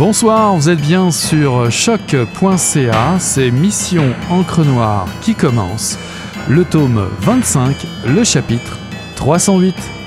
Bonsoir, vous êtes bien sur choc.ca, c'est Mission Encre Noire qui commence. Le tome 25, le chapitre 308.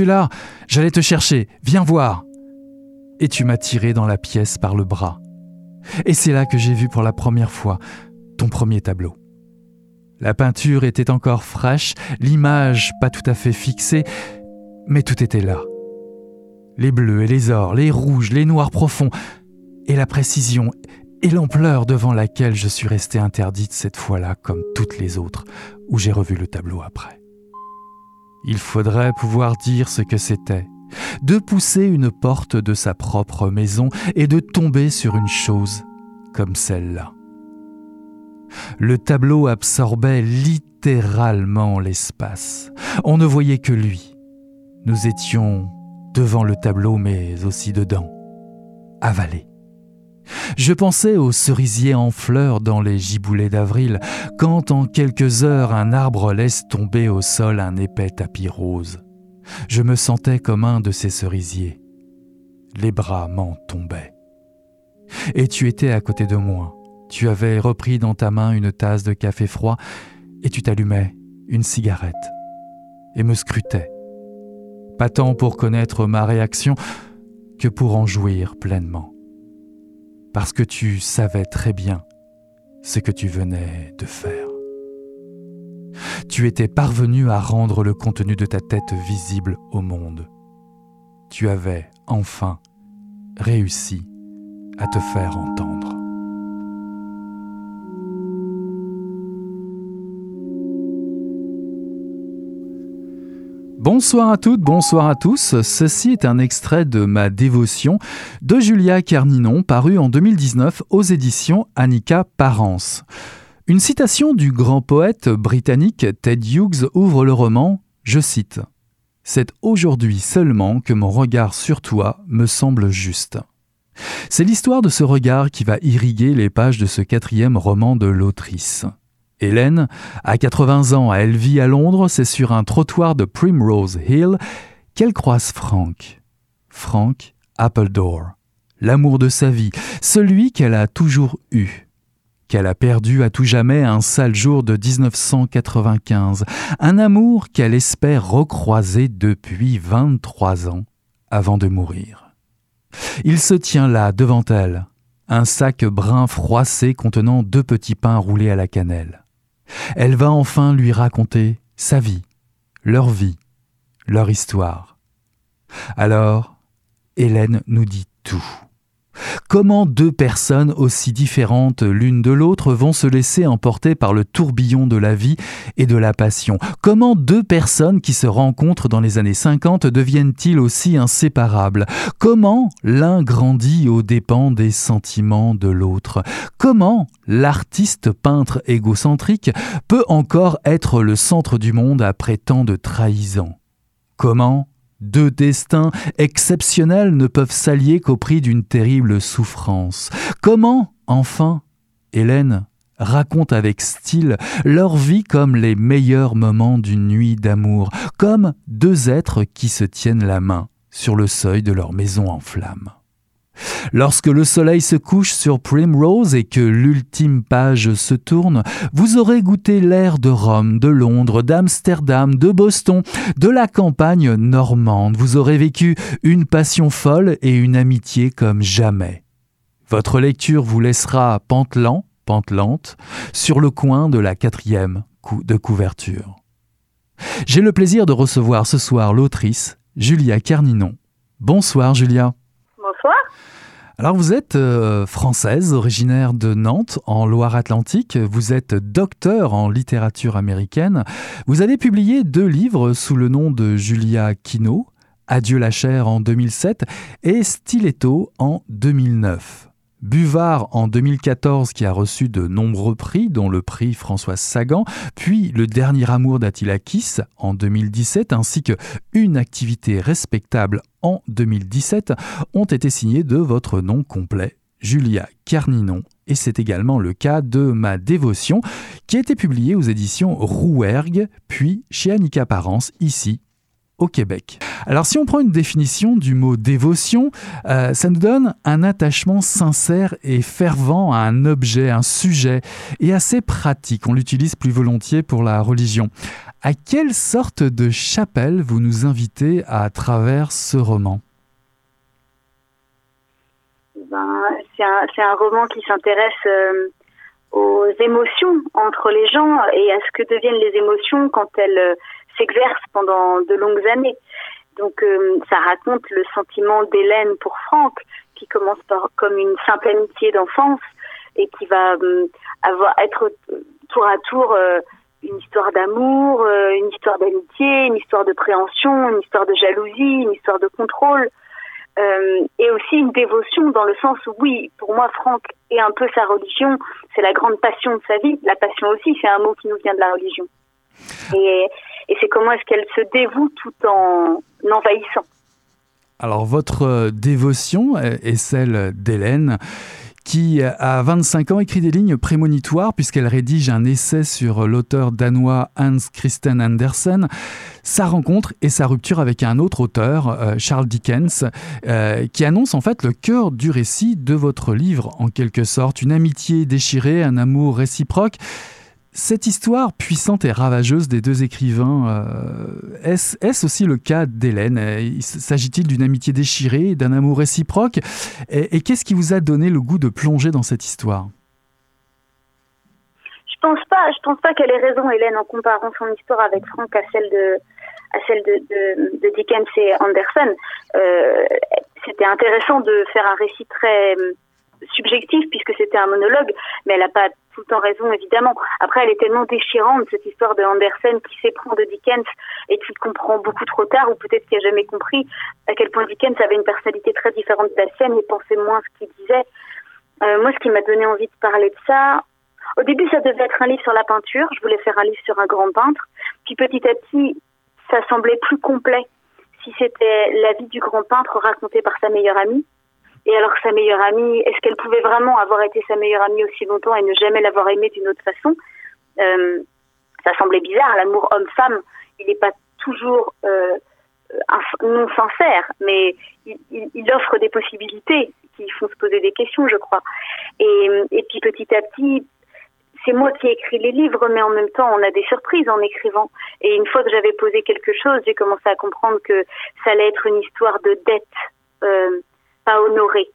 Es là? J'allais te chercher, viens voir Et tu m'as tiré dans la pièce par le bras. Et c'est là que j'ai vu pour la première fois ton premier tableau. La peinture était encore fraîche, l'image pas tout à fait fixée, mais tout était là. Les bleus et les ors, les rouges, les noirs profonds, et la précision et l'ampleur devant laquelle je suis resté interdite cette fois-là comme toutes les autres, où j'ai revu le tableau après. Il faudrait pouvoir dire ce que c'était, de pousser une porte de sa propre maison et de tomber sur une chose comme celle-là. Le tableau absorbait littéralement l'espace. On ne voyait que lui. Nous étions devant le tableau, mais aussi dedans, avalés. Je pensais aux cerisiers en fleurs dans les giboulées d'avril, quand en quelques heures un arbre laisse tomber au sol un épais tapis rose. Je me sentais comme un de ces cerisiers. Les bras m'en tombaient. Et tu étais à côté de moi. Tu avais repris dans ta main une tasse de café froid et tu t'allumais une cigarette et me scrutais. Pas tant pour connaître ma réaction que pour en jouir pleinement parce que tu savais très bien ce que tu venais de faire. Tu étais parvenu à rendre le contenu de ta tête visible au monde. Tu avais enfin réussi à te faire entendre. Bonsoir à toutes, bonsoir à tous. Ceci est un extrait de ma dévotion de Julia Carninon, paru en 2019 aux éditions Annika Parence. Une citation du grand poète britannique Ted Hughes ouvre le roman, je cite C'est aujourd'hui seulement que mon regard sur toi me semble juste. C'est l'histoire de ce regard qui va irriguer les pages de ce quatrième roman de l'autrice. Hélène a 80 ans, elle vit à Londres, c'est sur un trottoir de Primrose Hill qu'elle croise Frank. Frank Appledore, l'amour de sa vie, celui qu'elle a toujours eu, qu'elle a perdu à tout jamais un sale jour de 1995, un amour qu'elle espère recroiser depuis 23 ans avant de mourir. Il se tient là devant elle, un sac brun froissé contenant deux petits pains roulés à la cannelle. Elle va enfin lui raconter sa vie, leur vie, leur histoire. Alors, Hélène nous dit tout. Comment deux personnes aussi différentes l'une de l'autre vont se laisser emporter par le tourbillon de la vie et de la passion? Comment deux personnes qui se rencontrent dans les années 50 deviennent-ils aussi inséparables? Comment l'un grandit aux dépens des sentiments de l'autre? Comment l'artiste peintre égocentrique peut encore être le centre du monde après tant de trahisons Comment deux destins exceptionnels ne peuvent s'allier qu'au prix d'une terrible souffrance. Comment, enfin, Hélène raconte avec style leur vie comme les meilleurs moments d'une nuit d'amour, comme deux êtres qui se tiennent la main sur le seuil de leur maison en flammes. Lorsque le soleil se couche sur Primrose et que l'ultime page se tourne, vous aurez goûté l'air de Rome, de Londres, d'Amsterdam, de Boston, de la campagne normande. Vous aurez vécu une passion folle et une amitié comme jamais. Votre lecture vous laissera pantelant, pantelante, sur le coin de la quatrième de couverture. J'ai le plaisir de recevoir ce soir l'autrice Julia Carninon. Bonsoir Julia. Alors vous êtes euh, française, originaire de Nantes, en Loire-Atlantique. Vous êtes docteur en littérature américaine. Vous avez publié deux livres sous le nom de Julia Quino, Adieu la chair en 2007 et Stiletto en 2009. Buvard en 2014 qui a reçu de nombreux prix, dont le prix François Sagan, puis Le dernier amour d'Attila Kiss en 2017, ainsi que Une activité respectable en 2017, ont été signés de votre nom complet, Julia Carninon. Et c'est également le cas de Ma dévotion, qui a été publié aux éditions Rouergue, puis chez Annika Parence, ici au Québec. Alors si on prend une définition du mot dévotion, euh, ça nous donne un attachement sincère et fervent à un objet, un sujet, et assez pratique. On l'utilise plus volontiers pour la religion. À quelle sorte de chapelle vous nous invitez à travers ce roman? Ben, C'est un, roman qui s'intéresse euh, aux émotions entre les gens et à ce que deviennent les émotions quand elles s'exerce pendant de longues années. Donc euh, ça raconte le sentiment d'Hélène pour Franck, qui commence par comme une simple amitié d'enfance et qui va euh, avoir être tour à tour euh, une histoire d'amour, une histoire d'amitié, une histoire de préhension, une histoire de jalousie, une histoire de contrôle. et aussi une dévotion dans le sens où oui, pour moi, Franck est un peu sa religion, c'est la grande passion de sa vie. La passion aussi, c'est un mot qui nous vient de la religion. Et, et c'est comment est-ce qu'elle se dévoue tout en envahissant. Alors votre euh, dévotion est celle d'Hélène qui, à 25 ans, écrit des lignes prémonitoires puisqu'elle rédige un essai sur l'auteur danois Hans Christian Andersen, sa rencontre et sa rupture avec un autre auteur, euh, Charles Dickens, euh, qui annonce en fait le cœur du récit de votre livre, en quelque sorte, une amitié déchirée, un amour réciproque. Cette histoire puissante et ravageuse des deux écrivains, euh, est-ce aussi le cas d'Hélène? S'agit-il d'une amitié déchirée, d'un amour réciproque? Et, qu'est-ce qui vous a donné le goût de plonger dans cette histoire? Je pense pense pas qu'elle ait raison, Hélène, en comparant son histoire avec Franck à celle de, à celle de, Dickens et Anderson. Euh, c'était intéressant de faire un récit très subjectif puisque c'était un monologue, mais elle n'a pas tout le temps raison évidemment. Après, elle est tellement déchirante cette histoire de Andersen qui s'éprend de Dickens et qui comprend beaucoup trop tard ou peut-être qu'il n'a jamais compris à quel point Dickens avait une personnalité très différente de la sienne et pensait moins ce qu'il disait. Euh, moi, ce qui m'a donné envie de parler de ça, au début, ça devait être un livre sur la peinture. Je voulais faire un livre sur un grand peintre. Puis petit à petit, ça semblait plus complet si c'était la vie du grand peintre racontée par sa meilleure amie. Et alors sa meilleure amie, est-ce qu'elle pouvait vraiment avoir été sa meilleure amie aussi longtemps et ne jamais l'avoir aimée d'une autre façon euh, Ça semblait bizarre. L'amour homme-femme, il n'est pas toujours euh, non sincère, mais il, offre des possibilités qui font se poser des questions, je crois. Et, et puis petit à petit, c'est moi qui ai écrit les livres, mais en même temps, on a des surprises en écrivant. Et une fois que j'avais posé quelque chose, j'ai commencé à comprendre que ça allait être une histoire de dette. Euh, pas honorée.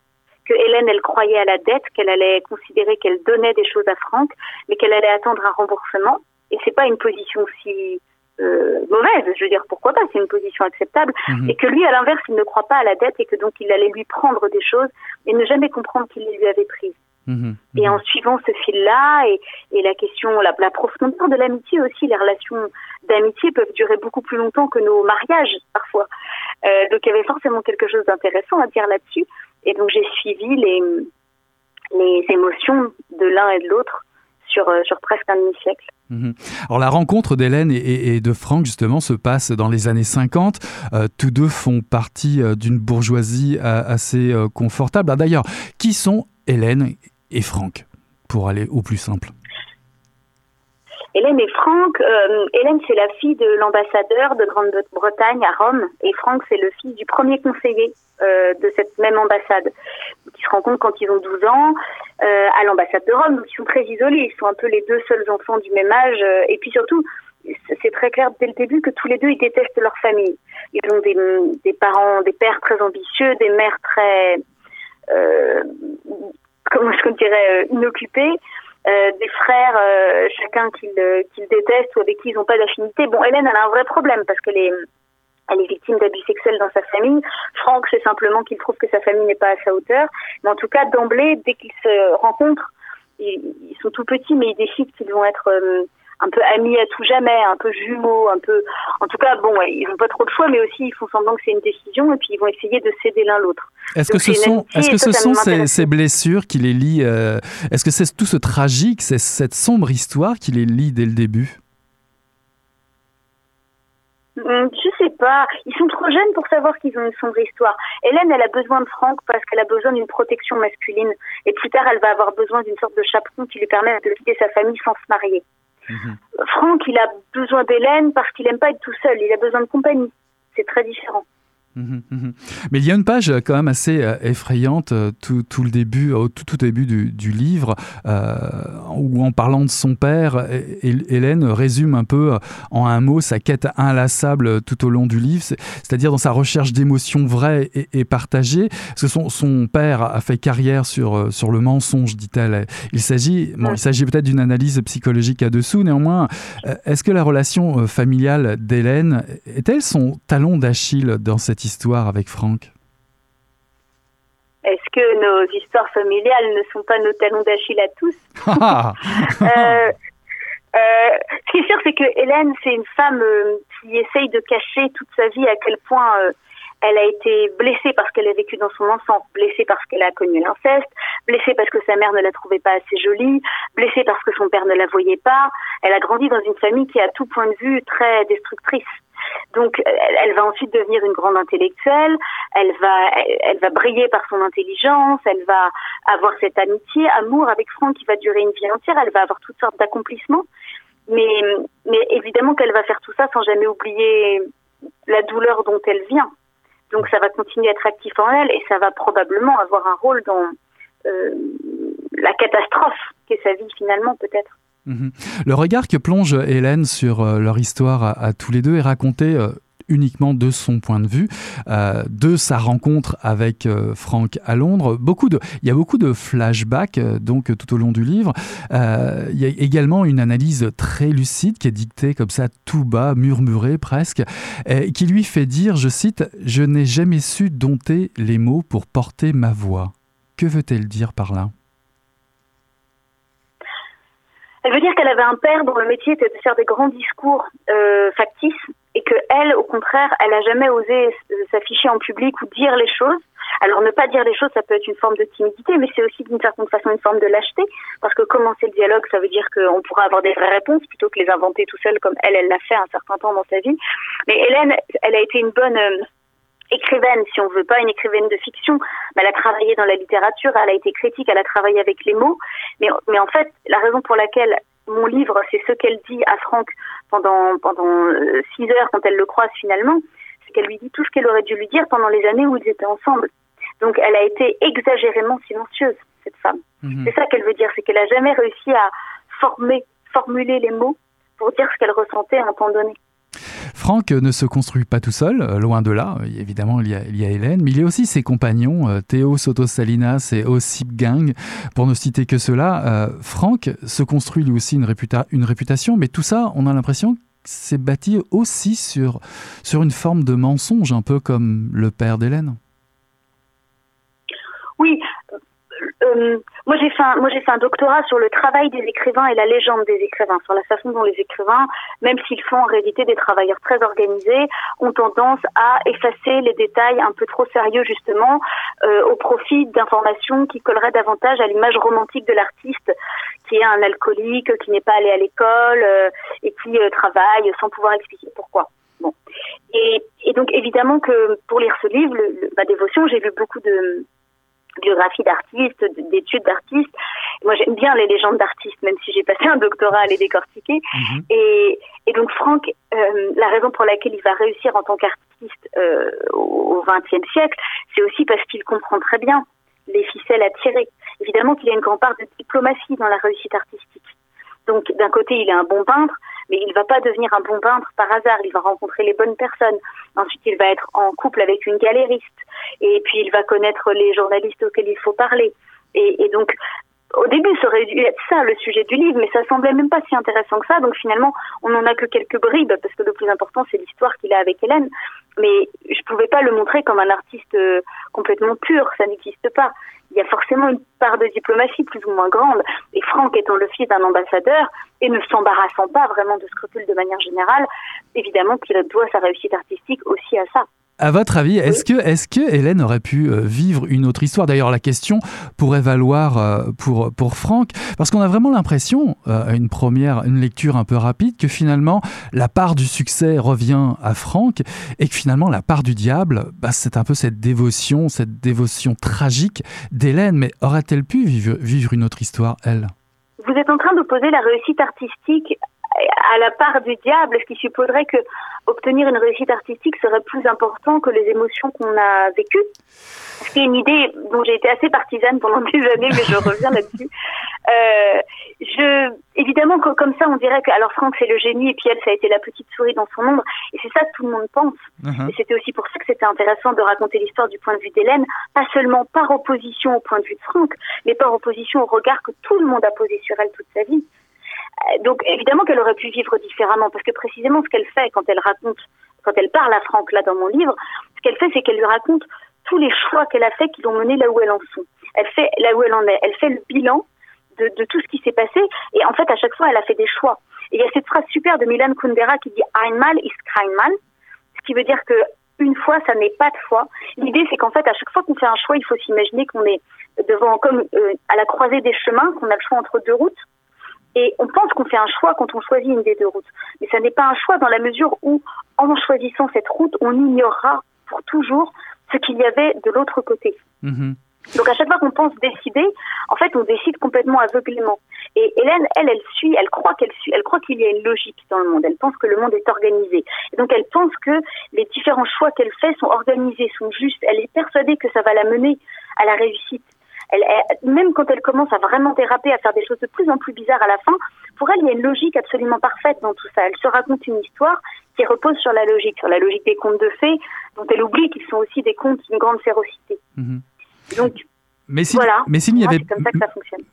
Que Hélène, elle croyait à la dette, qu'elle allait considérer qu'elle donnait des choses à Franck, mais qu'elle allait attendre un remboursement. Et c'est pas une position si euh, mauvaise. Je veux dire, pourquoi pas C'est une position acceptable. Mhm. Et que lui, à l'inverse, il ne croit pas à la dette et que donc il allait lui prendre des choses et ne jamais comprendre qu'il les lui avait prises. Mhm. Et mhm. en suivant ce fil-là et, et, la question, la, la profondeur de l'amitié aussi, les relations d'amitié peuvent durer beaucoup plus longtemps que nos mariages parfois. Euh, donc il y avait forcément quelque chose d'intéressant à dire là-dessus. Et donc j'ai suivi les, les émotions de l'un et de l'autre sur, euh, sur presque un demi-siècle. Mhm. Alors la rencontre d'Hélène et, de Franck justement se passe dans les années 50. Euh, tous deux font partie d'une bourgeoisie assez confortable. Ah, d'ailleurs, qui sont Hélène et Franck pour aller au plus simple Hélène et Franck, euh, Hélène c'est la fille de l'ambassadeur de Grande-Bretagne à Rome et Franck c'est le fils du premier conseiller euh, de cette même ambassade qui se rencontrent quand ils ont 12 ans euh, à l'ambassade de Rome. Donc ils sont très isolés, ils sont un peu les deux seuls enfants du même âge et puis surtout c'est très clair dès le début que tous les deux ils détestent leur famille. Ils ont des, des parents, des pères très ambitieux, des mères très comment je dirais inoccupées des frères, chacun qu'il déteste ou avec qui ils n'ont pas d'affinité. Bon, Hélène, elle a un vrai problème parce qu'elle est elle est victime d'abus sexuels dans sa famille. Franck, c'est simplement qu'il trouve que sa famille n'est pas à sa hauteur. Mais en tout cas, d'emblée, dès qu'ils se rencontrent, ils, sont tout petits, mais ils décident qu'ils vont être euh, un peu amis à tout jamais, un peu jumeaux, un peu. En tout cas, bon, ils n'ont pas trop de choix, mais aussi ils font semblant que c'est une décision et puis ils vont essayer de céder l'un l'autre. Est-ce que, ce sont, est-ce que ce sont ces, blessures qui les lient euh, Est-ce que c'est tout ce tragique, c'est cette sombre histoire qui les lie dès le début? Hum, je sais pas. Ils sont trop jeunes pour savoir qu'ils ont une sombre histoire. Hélène, elle a besoin de Franck parce qu'elle a besoin d'une protection masculine. Et plus tard, elle va avoir besoin d'une sorte de chaperon qui lui permet de quitter sa famille sans se marier. Mhm. Franck, il a besoin d'Hélène parce qu'il aime pas être tout seul. Il a besoin de compagnie. C'est très différent. Mhm, mhm. Mais il y a une page quand même assez euh, effrayante euh, tout, le début, au tout, tout début du, livre, euh, où en parlant de son père, Hélène résume un peu en un mot sa quête inlassable tout au long du livre, c'est-à-dire dans sa recherche d'émotions vraies et, et, partagées. Parce que son, son, père a fait carrière sur, sur le mensonge, dit-elle. Il s'agit bon, il s'agit peut-être d'une analyse psychologique à dessous, néanmoins, est-ce que la relation familiale d'Hélène est-elle son talon d'Achille dans cette histoire avec Franck Est-ce que nos histoires familiales ne sont pas nos talons d'Achille à tous euh, euh, Ce qui est sûr, c'est que Hélène, c'est une femme euh, qui essaye de cacher toute sa vie à quel point elle a été blessée parce qu'elle a vécu dans son enfance, blessée parce qu'elle a connu l'inceste, blessée parce que sa mère ne la trouvait pas assez jolie, blessée parce que son père ne la voyait pas. Elle a grandi dans une famille qui est à tout point de vue très destructrice. Donc, elle, va ensuite devenir une grande intellectuelle. Elle va, va briller par son intelligence. Elle va avoir cette amitié, amour avec Franck qui va durer une vie entière. Elle va avoir toutes sortes d'accomplissements. Mais, mais évidemment qu'elle va faire tout ça sans jamais oublier la douleur dont elle vient. Donc, ça va continuer à être actif en elle et ça va probablement avoir un rôle dans euh, la catastrophe qu'est sa vie finalement, peut-être. Mhm. Le regard que plonge Hélène sur euh, leur histoire à, tous les deux est raconté euh, uniquement de son point de vue, euh, de sa rencontre avec Franck à Londres. Il y a beaucoup de flashbacks donc tout au long du livre. il y a également une analyse très lucide qui est dictée comme ça tout bas, murmurée presque, qui lui fait dire, je cite, Je n'ai jamais su dompter les mots pour porter ma voix. Que veut-elle dire par là? Elle veut dire qu'elle avait un père dont le métier était de faire des grands discours euh, factices et que elle, au contraire, elle a jamais osé s'afficher en public ou dire les choses. Alors ne pas dire les choses, ça peut être une forme de timidité, mais c'est aussi d'une certaine façon une forme de lâcheté, parce que commencer le dialogue, ça veut dire qu'on pourra avoir des vraies réponses plutôt que les inventer tout seul comme elle, elle l'a fait un certain temps dans sa vie. Mais Hélène, elle a été une bonne euh, écrivaine, si on veut pas une écrivaine de fiction, mais elle a travaillé dans la littérature, elle a été critique, elle a travaillé avec les mots. Mais, mais en fait, la raison pour laquelle mon livre, c'est ce qu'elle dit à Franck pendant, pendant euh, six heures quand elle le croise finalement, c'est qu'elle lui dit tout ce qu'elle aurait dû lui dire pendant les années où ils étaient ensemble. Donc elle a été exagérément silencieuse, cette femme. Mhm. C'est ça qu'elle veut dire, c'est qu'elle a jamais réussi à former, formuler les mots pour dire ce qu'elle ressentait à un temps donné. Franck ne se construit pas tout seul, euh, loin de là. Évidemment, il y a, Hélène, mais il y a aussi ses compagnons, euh, Théo Soto Salinas et Ossip Gang, pour ne citer que cela. Euh, Franck se construit lui aussi une, réputation, mais tout ça, on a l'impression c'est bâti aussi sur une forme de mensonge, un peu comme le père d'Hélène. Oui, euh, moi j'ai fait un, doctorat sur le travail des écrivains et la légende des écrivains, sur la façon dont les écrivains, même s'ils font en réalité des travailleurs très organisés, ont tendance à effacer les détails un peu trop sérieux justement euh, au profit d'informations qui colleraient davantage à l'image romantique de l'artiste, qui est un alcoolique, qui n'est pas allé à l'école euh, et qui travaille sans pouvoir expliquer pourquoi. Bon. Et, donc évidemment que pour lire ce livre, ma dévotion, j'ai lu beaucoup de biographie d'artistes, d'études d'artistes. Moi, j'aime bien les légendes d'artistes, même si j'ai passé un doctorat à les décortiquer. Mhm. Et, et, donc, Franck, euh, la raison pour laquelle il va réussir en tant qu'artiste euh, au XXe siècle, c'est aussi parce qu'il comprend très bien les ficelles à tirer. Évidemment qu'il a une grande part de diplomatie dans la réussite artistique. Donc, d'un côté, il est un bon peintre, mais il ne va pas devenir un bon peintre par hasard. Il va rencontrer les bonnes personnes. Ensuite, il va être en couple avec une galériste. Et puis, il va connaître les journalistes auxquels il faut parler. Et, et donc, au début, ça aurait dû être ça le sujet du livre, mais ça semblait même pas si intéressant que ça. Donc finalement, on n'en a que quelques bribes parce que le plus important, c'est l'histoire qu'il a avec Hélène. Mais je pouvais pas le montrer comme un artiste euh, complètement pur, ça n'existe pas. Il y a forcément une part de diplomatie plus ou moins grande. Et Franck étant le fils d'un ambassadeur et ne s'embarrassant pas vraiment de scrupules de manière générale, évidemment qu'il doit sa réussite artistique aussi à ça. À votre avis, est-ce que, est que Hélène aurait pu euh, vivre une autre histoire? D'ailleurs, la question pourrait valoir euh, pour, pour Franck, parce qu'on a vraiment l'impression, euh, à une première, une lecture un peu rapide, que finalement, la part du succès revient à Franck, et que finalement, la part du diable, bah, c'est un peu cette dévotion, cette dévotion tragique d'Hélène. Mais aurait-elle pu vivre, vivre une autre histoire, elle? Vous êtes en train d'opposer la réussite artistique à la part du diable, ce qui supposerait que obtenir une réussite artistique serait plus important que les émotions qu'on a vécues. C'est une idée dont j'ai été assez partisane pendant des années, mais je reviens là-dessus. Euh, je, évidemment, comme ça, on dirait que alors Franck c'est le génie et puis elle ça a été la petite souris dans son ombre, et c'est ça que tout le monde pense. Uh-huh. Et c'était aussi pour ça que c'était intéressant de raconter l'histoire du point de vue d'Hélène, pas seulement par opposition au point de vue de Franck, mais par opposition au regard que tout le monde a posé sur elle toute sa vie. Donc évidemment qu'elle aurait pu vivre différemment, parce que précisément ce qu'elle fait quand elle raconte, quand elle parle à Franck là dans mon livre, ce qu'elle fait, c'est qu'elle lui raconte tous les choix qu'elle a faits qui l'ont menée là où elle en sont. Elle fait là où elle en est. Elle fait le bilan de, tout ce qui s'est passé, et en fait à chaque fois elle a fait des choix. Et il y a cette phrase super de Milan Kundera qui dit einmal ist mal, ce qui veut dire que une fois, ça n'est pas de foi. L'idée, c'est qu'en fait, à chaque fois qu'on fait un choix, il faut s'imaginer qu'on est devant, comme euh, à la croisée des chemins, qu'on a le choix entre deux routes. Et on pense qu'on fait un choix quand on choisit une des deux routes. Mais ça n'est pas un choix dans la mesure où, en choisissant cette route, on ignorera pour toujours ce qu'il y avait de l'autre côté. Mhm. Donc à chaque fois qu'on pense décider, en fait, on décide complètement aveuglément. Et Hélène, elle, elle suit, elle croit qu'elle suit, elle croit qu'il y a une logique dans le monde. Elle pense que le monde est organisé. Et donc elle pense que les différents choix qu'elle fait sont organisés, sont justes. Elle est persuadée que ça va la mener à la réussite elle, même quand elle commence à vraiment déraper, à faire des choses de plus en plus bizarres à la fin, pour elle, il y a une logique absolument parfaite dans tout ça. Elle se raconte une histoire qui repose sur la logique, sur la logique des contes de fées, dont elle oublie qu'ils sont aussi des contes d'une grande férocité. Mhm. Donc, mais voilà, mais s'il n'y avait,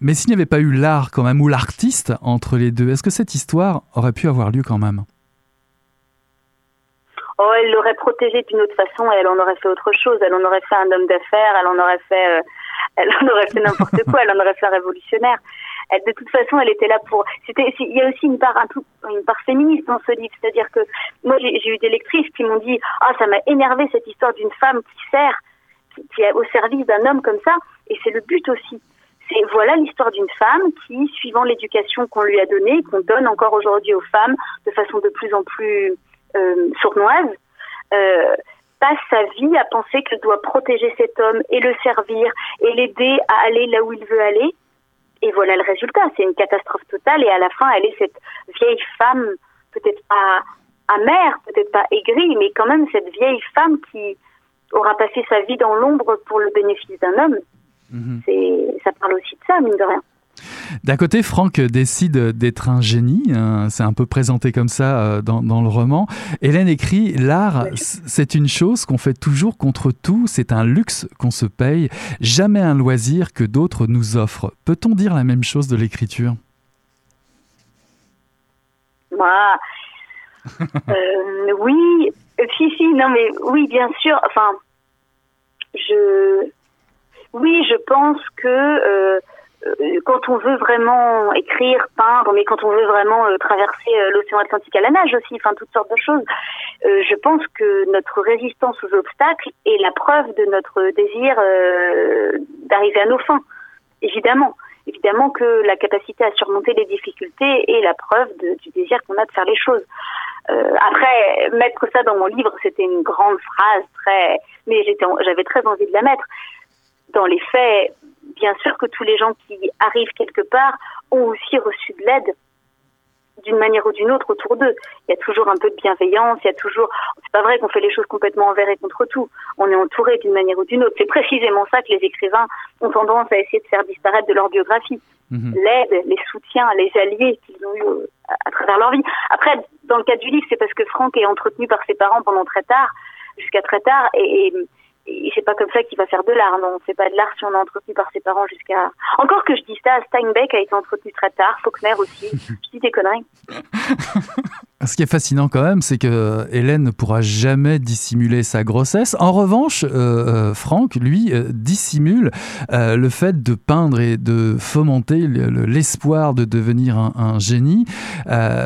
mais s'il n'y avait pas eu l'art quand même ou l'artiste entre les deux, est-ce que cette histoire aurait pu avoir lieu quand même? Oh, elle l'aurait protégée d'une autre façon et elle en aurait fait autre chose. Elle en aurait fait un homme d'affaires, elle en aurait fait euh, elle en aurait fait n'importe quoi, elle en aurait fait un révolutionnaire. Elle, de toute façon, elle était là pour. C'était, il y a aussi une part, un tout, une part féministe dans ce livre, c'est-à-dire que moi, j'ai eu des lectrices qui m'ont dit, ah, ça m'a énervé cette histoire d'une femme qui sert, qui, est au service d'un homme comme ça, et c'est le but aussi. C'est voilà l'histoire d'une femme qui, suivant l'éducation qu'on lui a donnée, qu'on donne encore aujourd'hui aux femmes de façon de plus en plus euh, sournoise, euh, passe sa vie à penser qu'elle doit protéger cet homme et le servir et l'aider à aller là où il veut aller. Et voilà le résultat, c'est une catastrophe totale et à la fin, elle est cette vieille femme, peut-être pas amère, peut-être pas aigrie, mais quand même cette vieille femme qui aura passé sa vie dans l'ombre pour le bénéfice d'un homme. Mhm. C'est, ça parle aussi de ça, mine de rien. D'un côté, Franck décide d'être un génie, hein, c'est un peu présenté comme ça euh, dans, le roman. Hélène écrit L'art, c'est une chose qu'on fait toujours contre tout, c'est un luxe qu'on se paye, jamais un loisir que d'autres nous offrent. Peut-on dire la même chose de l'écriture? Euh, oui, si, si, non, mais oui, bien sûr. Enfin, je. Oui, je pense que. Euh, euh, quand on veut vraiment écrire, peindre, mais quand on veut vraiment euh, traverser euh, l'océan Atlantique à la nage aussi, enfin toutes sortes de choses, je pense que notre résistance aux obstacles est la preuve de notre désir d'arriver à nos fins, évidemment. Évidemment que la capacité à surmonter les difficultés est la preuve du désir qu'on a de faire les choses. après, mettre ça dans mon livre, c'était une grande phrase, très, mais j'avais très envie de la mettre. Dans les faits, bien sûr que tous les gens qui arrivent quelque part ont aussi reçu de l'aide d'une manière ou d'une autre autour d'eux. Il y a toujours un peu de bienveillance, il y a toujours. C'est pas vrai qu'on fait les choses complètement envers et contre tout. On est entouré d'une manière ou d'une autre. C'est précisément ça que les écrivains ont tendance à essayer de faire disparaître de leur biographie. Mhm. L'aide, les soutiens, les alliés qu'ils ont eu euh, à, travers leur vie. Après, dans le cas du livre, c'est parce que Franck est entretenu par ses parents pendant très tard, jusqu'à très tard, et et c'est pas comme ça qu'il va faire de l'art. Non, on fait pas de l'art si on est entretenu par ses parents jusqu'à. Encore que je dis ça, Steinbeck a été entretenu très tard, Faulkner aussi. je dis des conneries. Ce qui est fascinant quand même, c'est que Hélène ne pourra jamais dissimuler sa grossesse. En revanche, euh, euh Franck, lui, euh, dissimule euh, le fait de peindre et de fomenter l'espoir de devenir un, génie.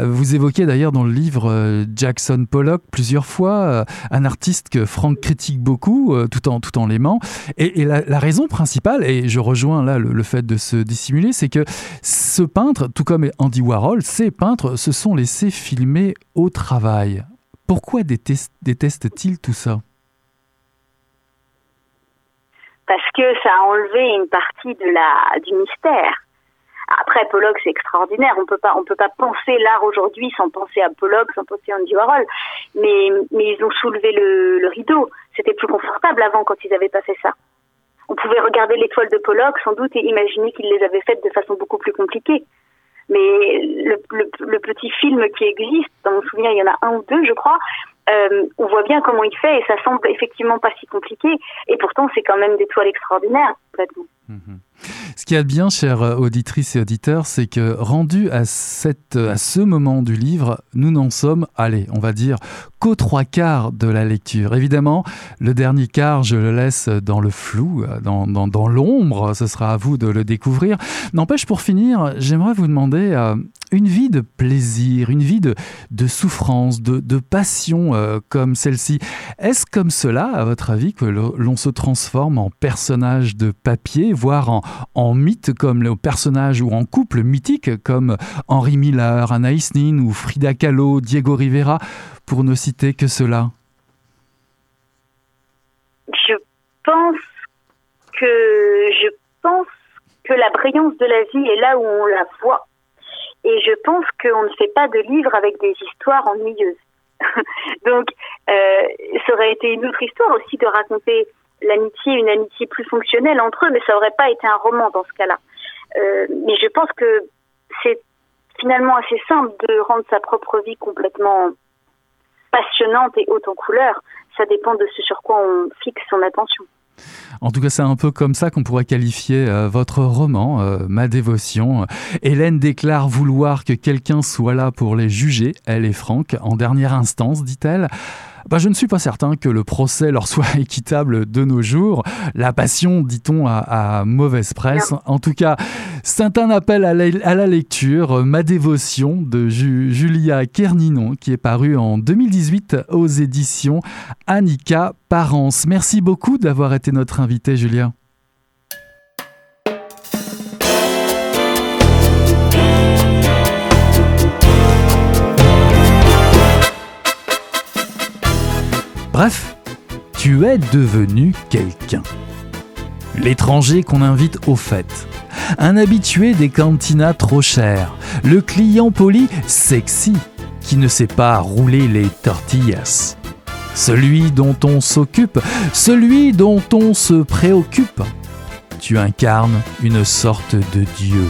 vous évoquez d'ailleurs dans le livre Jackson Pollock plusieurs fois, un artiste que Franck critique beaucoup, tout en, tout en l'aimant. Et, la, raison principale, et je rejoins là le fait de se dissimuler, c'est que ce peintre, tout comme Andy Warhol, ces peintres se sont laissés filmer au travail. Pourquoi déteste-t-il tout ça? Parce que ça a enlevé une partie de la, du mystère. Après, Pollock, c'est extraordinaire. On peut pas, on peut pas penser l'art aujourd'hui sans penser à Pollock, sans penser à Andy Warhol. Mais, mais ils ont soulevé le, rideau. C'était plus confortable avant quand ils n'avaient pas fait ça. On pouvait regarder l'étoile de Pollock, sans doute, et imaginer qu'ils les avaient faites de façon beaucoup plus compliquée. Mais le, le, le, petit film qui existe, dans mon souvenir, il y en a un ou deux, je crois, euh, on voit bien comment il fait et ça semble effectivement pas si compliqué. Et pourtant, c'est quand même des toiles extraordinaires, complètement. Mmh. Ce qu'il y bien, chères auditrices et auditeurs, c'est que rendu à, ce moment du livre, nous n'en sommes, allez, on va dire, qu'aux trois quarts de la lecture. Évidemment, le dernier quart, je le laisse dans le flou, dans, l'ombre, ce sera à vous de le découvrir. N'empêche, pour finir, j'aimerais vous demander euh, une vie de plaisir, une vie de, souffrance, de, passion euh, comme celle-ci. Est-ce comme cela, à votre avis, que l'on se transforme en personnage de papier, voire en mythe comme le personnage ou en couple mythique comme Henri Miller, Anaïs Nin ou Frida Kahlo, Diego Rivera, pour ne citer que cela Je pense que je pense que la brillance de la vie est là où on la voit. Et je pense qu'on ne fait pas de livres avec des histoires ennuyeuses. Donc, euh, ça aurait été une autre histoire aussi de raconter l'amitié, une amitié plus fonctionnelle entre eux, mais ça aurait pas été un roman dans ce cas-là. Euh, mais je pense que c'est finalement assez simple de rendre sa propre vie complètement passionnante et haute en couleur. Ça dépend de ce sur quoi on fixe son attention. En tout cas, c'est un peu comme ça qu'on pourrait qualifier euh, votre roman, euh, Ma dévotion. Hélène déclare vouloir que quelqu'un soit là pour les juger, elle et Franck, en dernière instance, dit-elle. Bah, je ne suis pas certain que le procès leur soit équitable de nos jours. La passion, dit-on, à, mauvaise presse. En tout cas, c'est un appel à la, lecture, Ma dévotion de Julia Kerninon, qui est paru en 2018 aux éditions Annika Parence. Merci beaucoup d'avoir été notre invité, Julia. Bref, tu es devenu quelqu'un. L'étranger qu'on invite aux fêtes. Un habitué des cantinas trop chères. Le client poli sexy qui ne sait pas rouler les tortillas. Celui dont on s'occupe, celui dont on se préoccupe. Tu incarnes une sorte de dieu,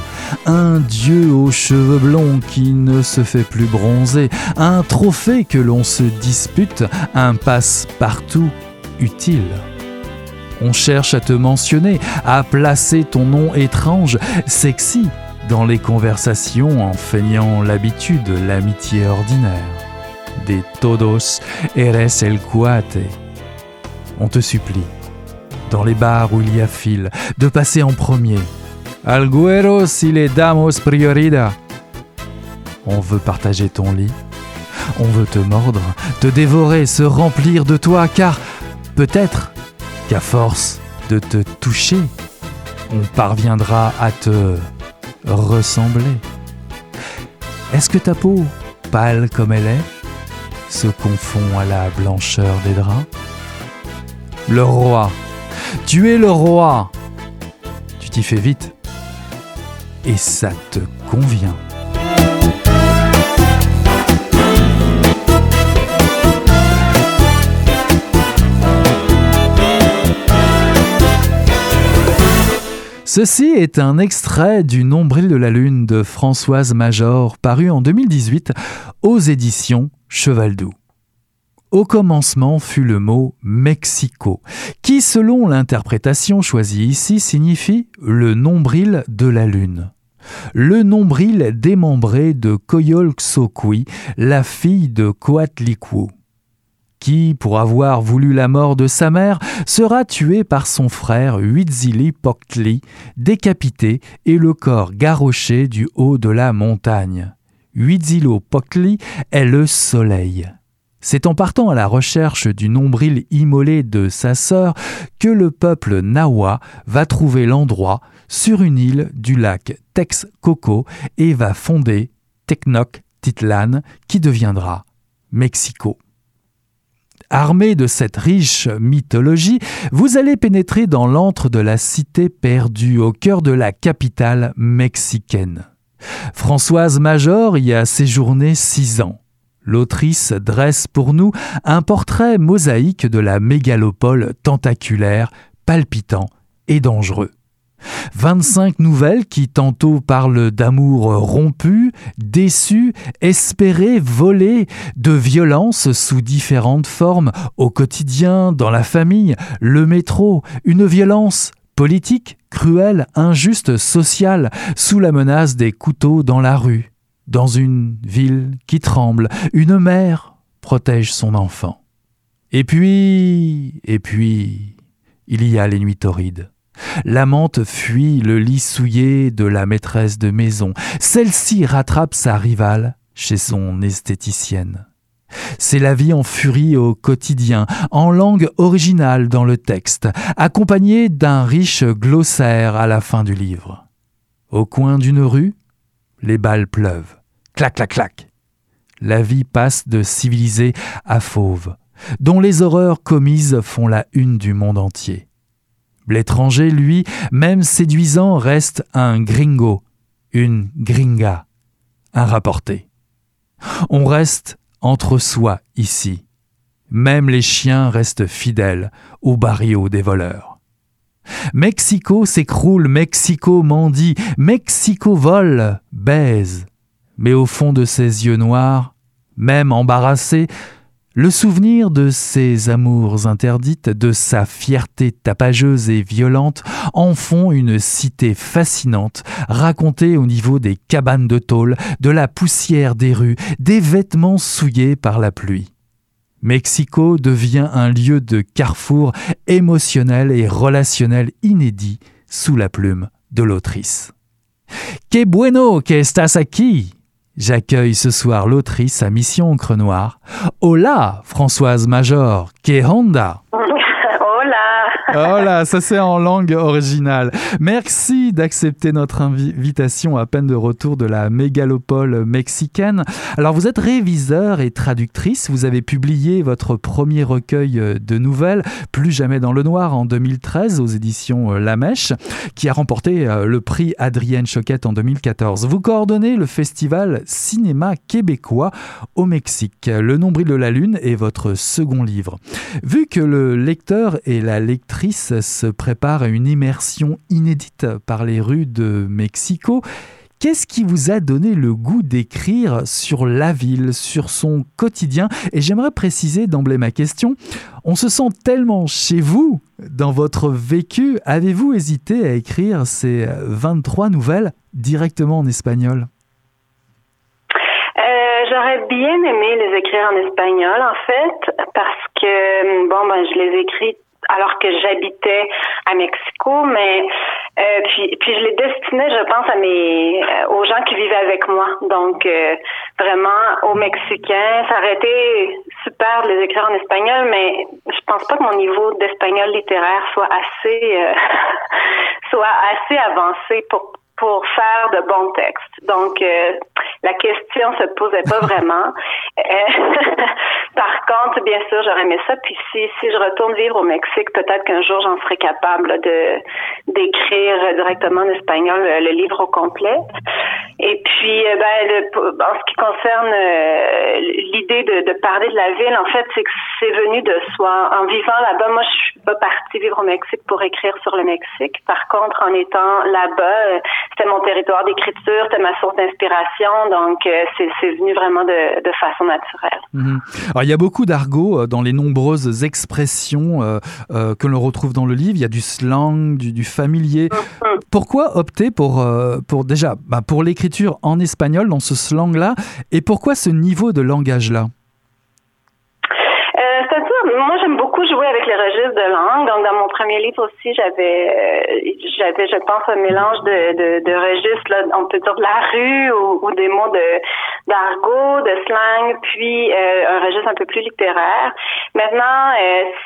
un dieu aux cheveux blonds qui ne se fait plus bronzer, un trophée que l'on se dispute, un passe-partout utile. On cherche à te mentionner, à placer ton nom étrange, sexy, dans les conversations en feignant l'habitude, l'amitié ordinaire. De todos eres el cuate. On te supplie, dans les bars où il y a fil, de passer en premier, Alguero si les damos priorida. On veut partager ton lit. On veut te mordre, te dévorer, se remplir de toi, car peut-être qu'à force de te toucher, on parviendra à te ressembler. Est-ce que ta peau, pâle comme elle est, se confond à la blancheur des draps? Le roi, tu es le roi. Tu t'y fais vite et ça te convient. Ceci est un extrait du Nombril de la Lune de Françoise Major, paru en 2018 aux éditions Cheval Doux. Au commencement fut le mot Mexico, qui selon l'interprétation choisie ici signifie le nombril de la lune. Le nombril démembré de Coyolxoqui, la fille de Coatlicue qui, pour avoir voulu la mort de sa mère, sera tué par son frère Huitzili-Poctli, décapité et le corps garroché du haut de la montagne. Huitzilo-Poctli est le soleil. C'est en partant à la recherche du nombril immolé de sa sœur que le peuple Nawa va trouver l'endroit sur une île du lac Texcoco et va fonder Tecnoc-Titlan qui deviendra Mexico. Armé de cette riche mythologie, vous allez pénétrer dans l'antre de la cité perdue au cœur de la capitale mexicaine. Françoise Major y a séjourné six ans. L'autrice dresse pour nous un portrait mosaïque de la mégalopole tentaculaire, palpitant et dangereux. 25 nouvelles qui tantôt parlent d'amour rompu, déçu, espéré, volé, de violence sous différentes formes, au quotidien, dans la famille, le métro, une violence politique, cruelle, injuste, sociale, sous la menace des couteaux dans la rue. Dans une ville qui tremble, une mère protège son enfant. Et puis, et puis, il y a les nuits torrides L'amante fuit le lit souillé de la maîtresse de maison. Celle-ci rattrape sa rivale chez son esthéticienne. C'est la vie en furie au quotidien, en langue originale dans le texte, accompagnée d'un riche glossaire à la fin du livre. Au coin d'une rue, les balles pleuvent. Clac, clac, clac. La vie passe de civilisée à fauve, dont les horreurs commises font la une du monde entier. L'étranger, lui, même séduisant, reste un gringo, une gringa, un rapporté. On reste entre soi ici. Même les chiens restent fidèles au barrio des voleurs. Mexico s'écroule, Mexico mendie, Mexico vole, baise. Mais au fond de ses yeux noirs, même embarrassé, le souvenir de ses amours interdites, de sa fierté tapageuse et violente, en font une cité fascinante, racontée au niveau des cabanes de tôle, de la poussière des rues, des vêtements souillés par la pluie. Mexico devient un lieu de carrefour émotionnel et relationnel inédit sous la plume de l'autrice. Que bueno que estás aquí J'accueille ce soir l'autrice à Mission Encre Noire. Hola, Françoise Major, que Honda? Oh là, ça c'est en langue originale. Merci d'accepter notre invitation à peine de retour de la mégalopole mexicaine. Alors vous êtes réviseur et traductrice, vous avez publié votre premier recueil de nouvelles, Plus jamais dans le noir, en 2013 aux éditions euh, La Mèche, qui a remporté euh, le prix Adrienne Choquette en 2014. Vous coordonnez le festival Cinéma québécois au Mexique. Le nombril de la lune est votre second livre. Vu que le lecteur et la lectrice se prépare à une immersion inédite par les rues de Mexico. Qu'est-ce qui vous a donné le goût d'écrire sur la ville, sur son quotidien? Et j'aimerais préciser d'emblée ma question. On se sent tellement chez vous dans votre vécu. Avez-vous hésité à écrire ces 23 nouvelles directement en espagnol? Euh, J'aurais bien aimé les écrire en espagnol, en fait, parce que, bon, ben, je les écris alors que j'habitais à Mexico, mais euh, puis, je les destinais, je pense, à mes euh, aux gens qui vivaient avec moi. Donc euh, vraiment aux Mexicains. Ça aurait été super de les écrire en espagnol, mais je pense pas que mon niveau d'espagnol littéraire soit assez soit assez avancé pour pour faire de bons textes. Donc, euh, la question se posait pas vraiment. Euh, par contre, bien sûr, j'aurais aimé ça. Puis si, si je retourne vivre au Mexique, peut-être qu'un jour j'en serai capable de d'écrire directement en espagnol euh, le, livre au complet. Et puis, ben, en ce qui concerne l'idée de, de, parler de la ville, en fait, c'est que c'est venu de soi. En vivant là-bas, moi, je suis pas partie vivre au Mexique pour écrire sur le Mexique. Par contre, en étant là-bas, euh, c'était mon territoire d'écriture, c'était ma source d'inspiration, donc euh, c'est venu vraiment de, de façon naturelle. Mhm. Alors, il y a beaucoup d'argot dans les nombreuses expressions euh, que l'on retrouve dans le livre. Il y a du slang, du, du familier. Mhm. Pourquoi opter pour, pour déjà bah, pour l'écriture en espagnol dans ce slang-là? Et pourquoi ce niveau de langage-là? euh, moi j'aime beaucoup jouer avec les registres de langue. Donc dans mon premier livre aussi, j'avais, euh, j'avais, je pense, un mélange de, de, registres. Là, on peut dire de la rue ou, des mots de d'argot, de slang, puis euh, un registre un peu plus littéraire. Maintenant,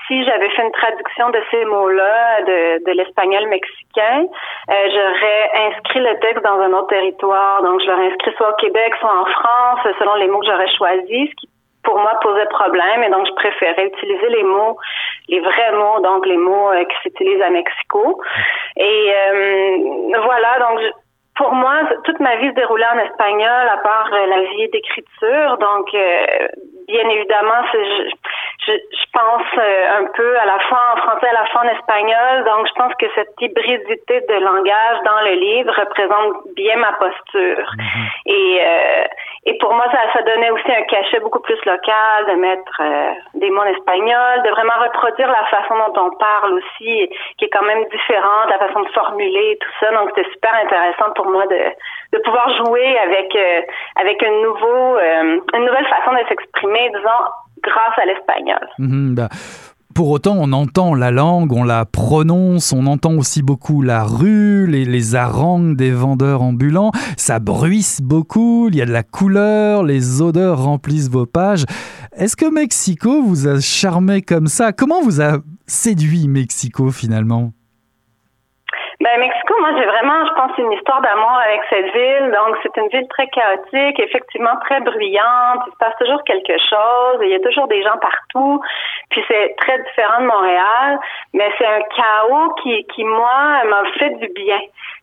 si j'avais fait une traduction de ces mots-là de, l'espagnol mexicain, j'aurais inscrit le texte dans un autre territoire. Donc je l'aurais inscrit soit au Québec, soit en France, selon les mots que j'aurais choisis, pour moi posait problème et donc je préférais utiliser les mots, les vrais mots, donc les mots euh, qui s'utilisent à Mexico. Et euh, voilà, donc pour moi, toute ma vie se déroulait en espagnol, à part euh, la vie d'écriture. Donc, bien évidemment, je, je, je, pense un peu à la fois en français, à la fois en espagnol. Donc, je pense que cette hybridité de langage dans le livre représente bien ma posture. Mm-hmm. Et et pour moi, ça, ça donnait aussi un cachet beaucoup plus local, de mettre euh, des mots en espagnol, de vraiment reproduire la façon dont on parle aussi, qui est quand même différente, la façon de formuler, tout ça. Donc, c'était super intéressant pour moi de, de pouvoir jouer avec euh, avec un nouveau, euh, une nouvelle façon de s'exprimer, disons, grâce à l'espagnol. Mm-hmm, bah, pour autant, on entend la langue, on la prononce, on entend aussi beaucoup la rue, les, les harangues des vendeurs ambulants. Ça bruisse beaucoup, il y a de la couleur, les odeurs remplissent vos pages. Est-ce que Mexico vous a charmé comme ça? Comment vous a séduit Mexico finalement? Ben, Mexico, moi, j'ai vraiment, je pense, une histoire d'amour avec cette ville. Donc, c'est une ville très chaotique, effectivement très bruyante. Il se passe toujours quelque chose. Il y a toujours des gens partout. Puis, c'est très différent de Montréal. Mais c'est un chaos qui, qui moi, m'a fait du bien.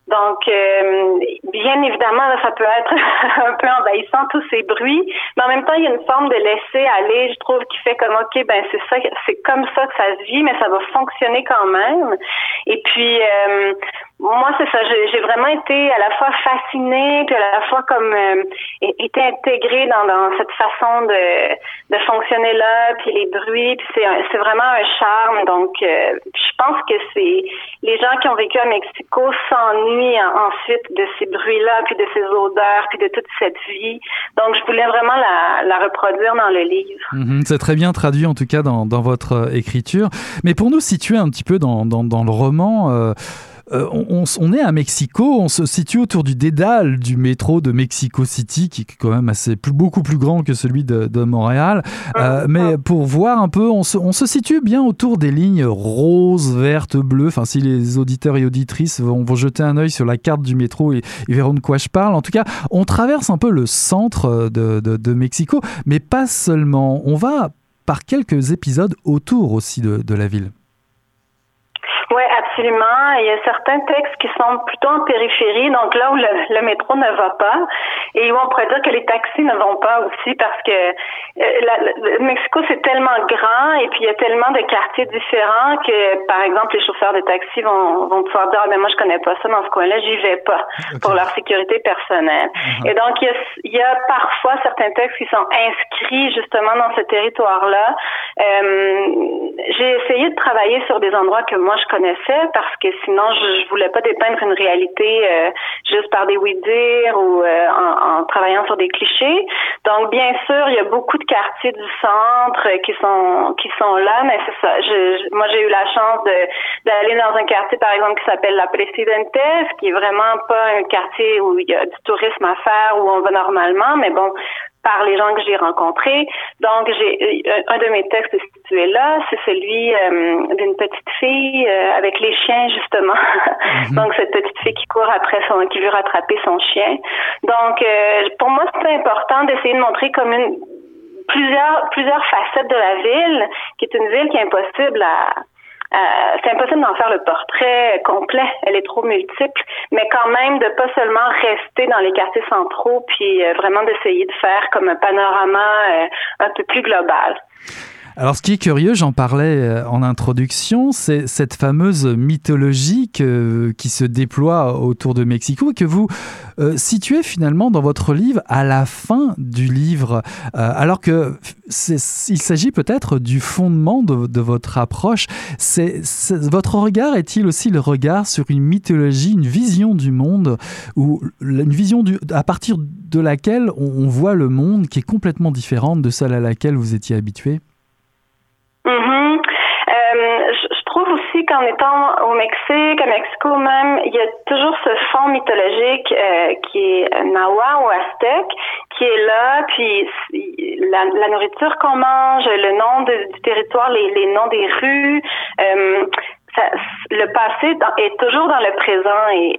Donc, euh, bien évidemment, ça peut être un peu envahissant tous ces bruits, mais en même temps, il y a une forme de laisser aller, je trouve, qui fait comme ok, ben c'est ça, c'est comme ça que ça se vit, mais ça va fonctionner quand même. Et puis, euh, moi, c'est ça. J'ai vraiment été à la fois fascinée, puis à la fois comme euh, été intégrée dans, dans cette façon de, de fonctionner là, puis les bruits, puis c'est vraiment un charme. Donc, euh, je pense que c'est les gens qui ont vécu à Mexico s'ennuient ensuite de ces bruits-là, puis de ces odeurs, puis de toute cette vie. Donc, je voulais vraiment la, la reproduire dans le livre. Mm-hmm. c'est très bien traduit, en tout cas, dans, dans votre euh, écriture. Mais pour nous situer un petit peu dans, dans, dans le roman, euh, euh, on, est à Mexico, on se situe autour du dédale du métro de Mexico City, qui est quand même assez plus, beaucoup plus grand que celui de, Montréal. Euh, mais pour voir un peu, on se, situe bien autour des lignes roses, vertes, bleues. Enfin, si les auditeurs et auditrices vont, jeter un œil sur la carte du métro, ils, verront de quoi je parle. En tout cas, on traverse un peu le centre de, Mexico, mais pas seulement. On va par quelques épisodes autour aussi de la ville. Oui, absolument. Il y a certains textes qui sont plutôt en périphérie, donc là où le, métro ne va pas, et où on pourrait dire que les taxis ne vont pas aussi parce que euh, le Mexico c'est tellement grand et puis il y a tellement de quartiers différents que, par exemple, les chauffeurs de taxi vont, vont pouvoir dire, ah, ben moi je connais pas ça dans ce coin-là, j'y vais pas pour leur sécurité personnelle. Uh-huh. Et donc il y, a, il y, a, parfois certains textes qui sont inscrits justement dans ce territoire-là. Euh, J'ai essayé de travailler sur des endroits que moi je connais parce que sinon je, je voulais pas dépeindre une réalité euh, juste par des oui-dire ou euh, en, en, travaillant sur des clichés. Donc bien sûr, il y a beaucoup de quartiers du centre qui sont qui sont là, mais c'est ça. Je, moi j'ai eu la chance d'aller dans un quartier par exemple qui s'appelle la Presidente, qui est vraiment pas un quartier où il y a du tourisme à faire où on va normalement, mais bon, par les gens que j'ai rencontrés. Donc, j'ai euh, un de mes textes situé là, c'est celui euh, d'une petite fille euh, avec les chiens justement. Mhm. Donc, cette petite fille qui court après son, qui veut rattraper son chien. Donc, pour moi, c'est important d'essayer de montrer comme une plusieurs plusieurs facettes de la ville, qui est une ville qui est impossible à euh, c'est impossible d'en faire le portrait complet, elle est trop multiple, mais quand même de pas seulement rester dans les quartiers centraux, puis euh, vraiment d'essayer de faire comme un panorama euh, un peu plus global. Alors ce qui est curieux, j'en parlais euh, en introduction, c'est cette fameuse mythologie qui se déploie autour de Mexico et que vous euh, situez finalement dans votre livre à la fin du livre, euh, alors que il s'agit peut-être du fondement de, votre approche. Votre regard est-il aussi le regard sur une mythologie, une vision du monde, ou une vision à partir de laquelle on, on voit le monde qui est complètement différente de celle à laquelle vous étiez habitué? Mm-hmm. Euh, je, trouve aussi qu'en étant au Mexique, à Mexico même, il y a toujours ce fond mythologique euh, qui est Nawa ou Aztèque, qui est là, puis la, nourriture qu'on mange, le nom du territoire, les, noms des rues, euh, le passé est toujours dans le présent et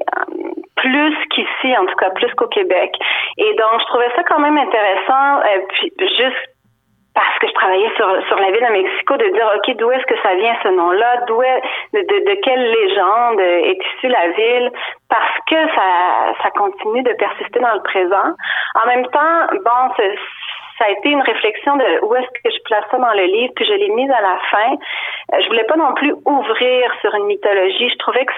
plus qu'ici, en tout cas plus qu'au Québec. Et donc, je trouvais ça quand même intéressant, puis juste parce que je travaillais sur, sur la ville de Mexico, de dire, OK, d'où est-ce que ça vient ce nom-là? D'où est, de, de, quelle légende est issue la ville? Parce que ça, ça continue de persister dans le présent. En même temps, bon, ça a été une réflexion de où est-ce que je place ça dans le livre, puis je l'ai mise à la fin. Euh, je voulais pas non plus ouvrir sur une mythologie. Je trouvais que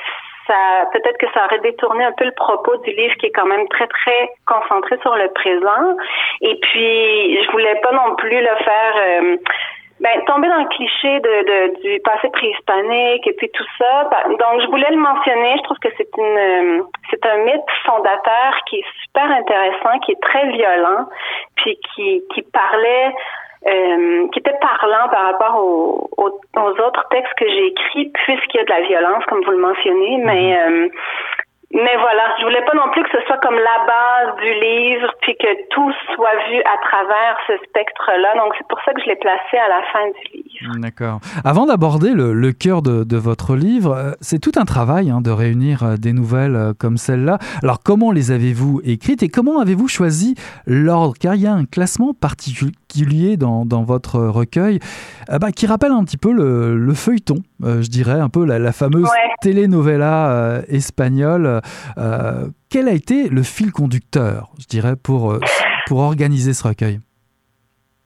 ça peut-être que ça aurait détourné un peu le propos du livre qui est quand même très très concentré sur le présent. Et puis je voulais pas non plus le faire euh, ben, tomber dans le cliché de, de, du passé préhispanique et puis tout ça. Donc, je voulais le mentionner. Je trouve que c'est une, euh, c'est un mythe fondateur qui est super intéressant, qui est très violent, puis qui, qui parlait euh, qui était parlant par rapport aux, aux, autres textes que j'ai écrits, puisqu'il y a de la violence, comme vous le mentionnez, mais mhm. euh, mais voilà, je voulais pas non plus que ce soit comme la base du livre, puis que tout soit vu à travers ce spectre-là. Donc c'est pour ça que je l'ai placé à la fin du livre. D'accord. Avant d'aborder le, cœur de, de, votre livre, euh, c'est tout un travail hein, de réunir des nouvelles comme celle-là. Alors comment les avez-vous écrites et comment avez-vous choisi l'ordre? Car il y a un classement particulier dans, dans votre recueil bah, qui rappelle un petit peu le, le feuilleton, je dirais, un peu la, fameuse telenovela espagnole. Euh, quel a été le fil conducteur, je dirais, pour, euh, pour organiser ce recueil?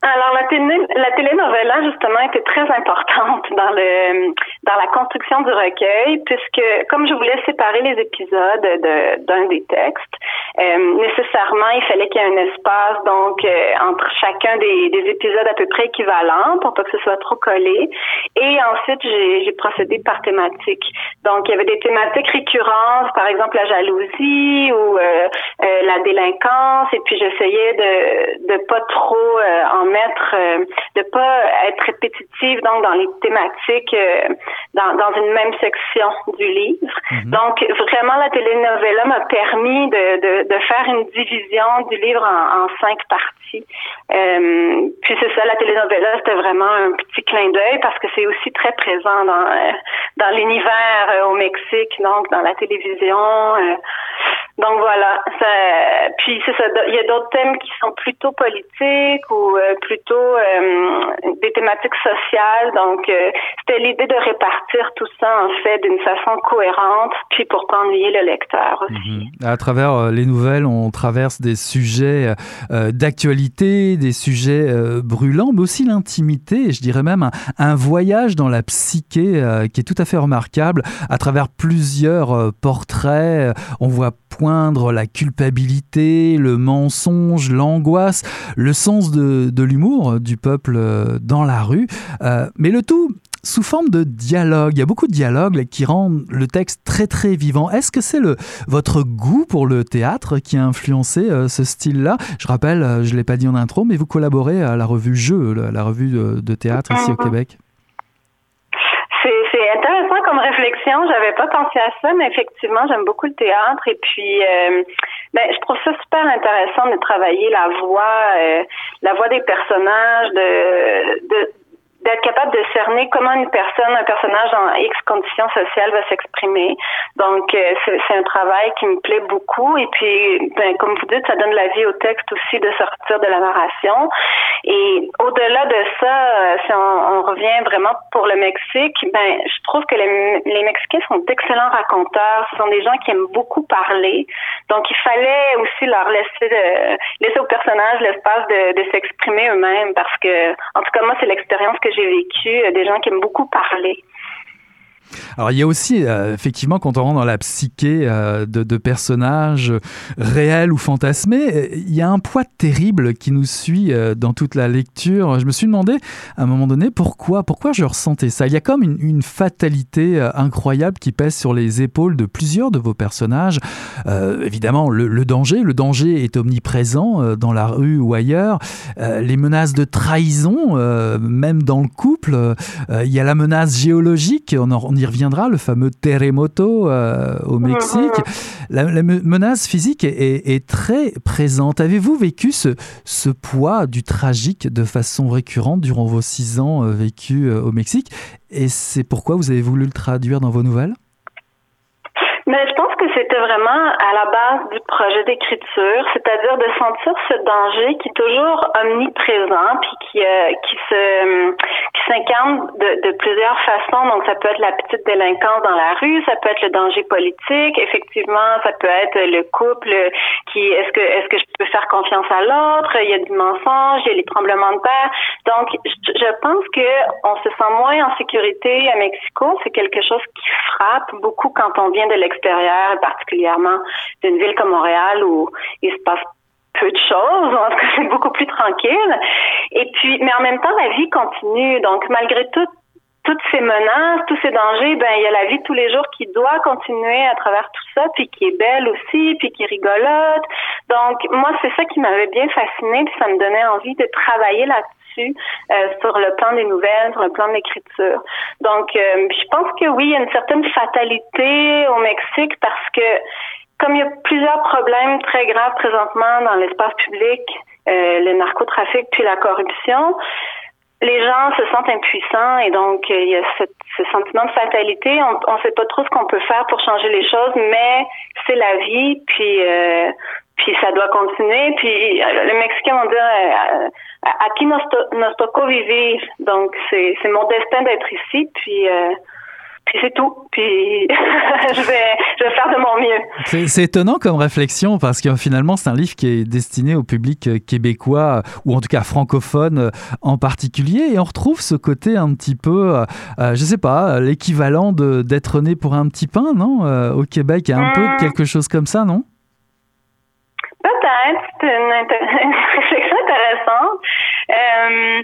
Alors la, télé, la telenovela justement était très importante dans le dans la construction du recueil puisque comme je voulais séparer les épisodes d'un des textes, euh, nécessairement il fallait qu'il y ait un espace donc euh, entre chacun des, des, épisodes à peu près équivalents pour pas que ce soit trop collé. Et ensuite j'ai procédé par thématique. Donc il y avait des thématiques récurrentes, par exemple la jalousie ou euh, la délinquance et puis j'essayais de de pas trop en mettre, euh, de pas être répétitive donc dans les thématiques euh, dans, dans une même section du livre. Mhm. Donc vraiment la telenovela m'a permis de, de, de, faire une division du livre en, en cinq parties. Euh, puis c'est ça, la telenovela c'était vraiment un petit clin d'œil parce que c'est aussi très présent dans euh, dans l'univers au Mexique, donc dans la télévision. Donc voilà. Puis c'est ça. Il y a d'autres thèmes qui sont plutôt politiques ou plutôt euh, des thématiques sociales. Donc, euh, c'était l'idée de répartir tout ça, en fait, d'une façon cohérente, puis pour pas ennuyer le lecteur aussi. Mhm. À travers euh, les nouvelles, on traverse des sujets d'actualité, des sujets brûlants, mais aussi l'intimité, je dirais même un, voyage dans la psyché qui est tout à fait remarquable. À travers plusieurs portraits, on voit poindre la culpabilité, le mensonge, l'angoisse, le sens de, de l'humour du peuple euh, dans la rue, euh, mais le tout sous forme de dialogue. Il y a beaucoup de dialogues qui rendent le texte très très vivant. Est-ce que c'est le votre goût pour le théâtre qui a influencé euh, ce style-là? Je rappelle, je l'ai pas dit en intro, mais vous collaborez à la revue Jeu, la revue de, théâtre ici au mhm. Québec. C'est intéressant comme réflexion. J'avais pas pensé à ça, mais effectivement, j'aime beaucoup le théâtre. Et puis, ben, je trouve ça super intéressant de travailler la voix, euh, la voix des personnages, de, de d'être capable de cerner comment une personne, un personnage en X conditions sociales va s'exprimer. Donc, euh, c'est un travail qui me plaît beaucoup. Et puis, ben, comme vous dites, ça donne la vie au texte aussi de sortir de la narration. Et au-delà de ça, euh, si on, revient vraiment pour le Mexique, ben, je trouve que les, Mexicains sont d'excellents raconteurs. Ce sont des gens qui aiment beaucoup parler. Donc, il fallait aussi leur laisser, de, laisser aux personnages l'espace de, de s'exprimer eux-mêmes parce que, en tout cas, moi, c'est l'expérience que j'ai vécue, des gens qui aiment beaucoup parler. Alors il y a aussi, euh, effectivement, quand on rentre dans la psyché euh, de, personnages réels ou fantasmés, il y a un poids terrible qui nous suit euh, dans toute la lecture. Je me suis demandé à un moment donné pourquoi, pourquoi je ressentais ça? Il y a comme une, fatalité incroyable qui pèse sur les épaules de plusieurs de vos personnages. évidemment, le, danger, le danger est omniprésent dans la rue ou ailleurs. les menaces de trahison, même dans le couple. il y a la menace géologique. On en, on y reviendra, le fameux terremoto euh, au Mexique. La, menace physique est, très présente. Avez-vous vécu ce, ce, poids du tragique de façon récurrente durant vos six ans euh, vécus euh, au Mexique? Et c'est pourquoi vous avez voulu le traduire dans vos nouvelles? Mais je pense c'était vraiment à la base du projet d'écriture, c'est-à-dire de sentir ce danger qui est toujours omniprésent puis qui euh, qui qui s'incarne de, de plusieurs façons. Donc ça peut être la petite délinquance dans la rue, ça peut être le danger politique, effectivement, ça peut être le couple qui est-ce que est-ce que je peux faire confiance à l'autre, il y a du mensonge, il y a les tremblements de terre. Donc je, je pense que on se sent moins en sécurité à Mexico, c'est quelque chose qui frappe beaucoup quand on vient de l'extérieur particulièrement d'une ville comme Montréal où il se passe peu de choses, en tout cas c'est beaucoup plus tranquille. Et puis, mais en même temps, la vie continue. Donc, malgré tout, toutes ces menaces, tous ces dangers, ben il y a la vie de tous les jours qui doit continuer à travers tout ça, puis qui est belle aussi, puis qui rigolote. Donc moi c'est ça qui m'avait bien fascinée, puis ça me donnait envie de travailler là-dessus euh, sur le plan des nouvelles, sur le plan de l'écriture. Donc, euh, je pense que oui, il y a une certaine fatalité au Mexique parce que comme il y a plusieurs problèmes très graves présentement dans l'espace public, euh, le narcotrafic puis la corruption, les gens se sentent impuissants et donc il y a ce, sentiment de fatalité. On ne sait pas trop ce qu'on peut faire pour changer les choses, mais c'est la vie, puis puis ça doit continuer. Puis le Mexicain vont dire qui nos, nos tocó vivir. Donc, c'est mon destin d'être ici. Puis, euh, puis c'est tout. Puis je, vais, je vais faire de mon mieux. C'est étonnant comme réflexion parce que finalement, c'est un livre qui est destiné au public euh, québécois ou en tout cas francophone euh, en particulier. Et on retrouve ce côté un petit peu, je sais pas, l'équivalent d'être né pour un petit pain, non Au Québec, il y a un peu de hmm. quelque chose comme ça, non? Peut-être, c'est une, réflexion intéressante. Euh,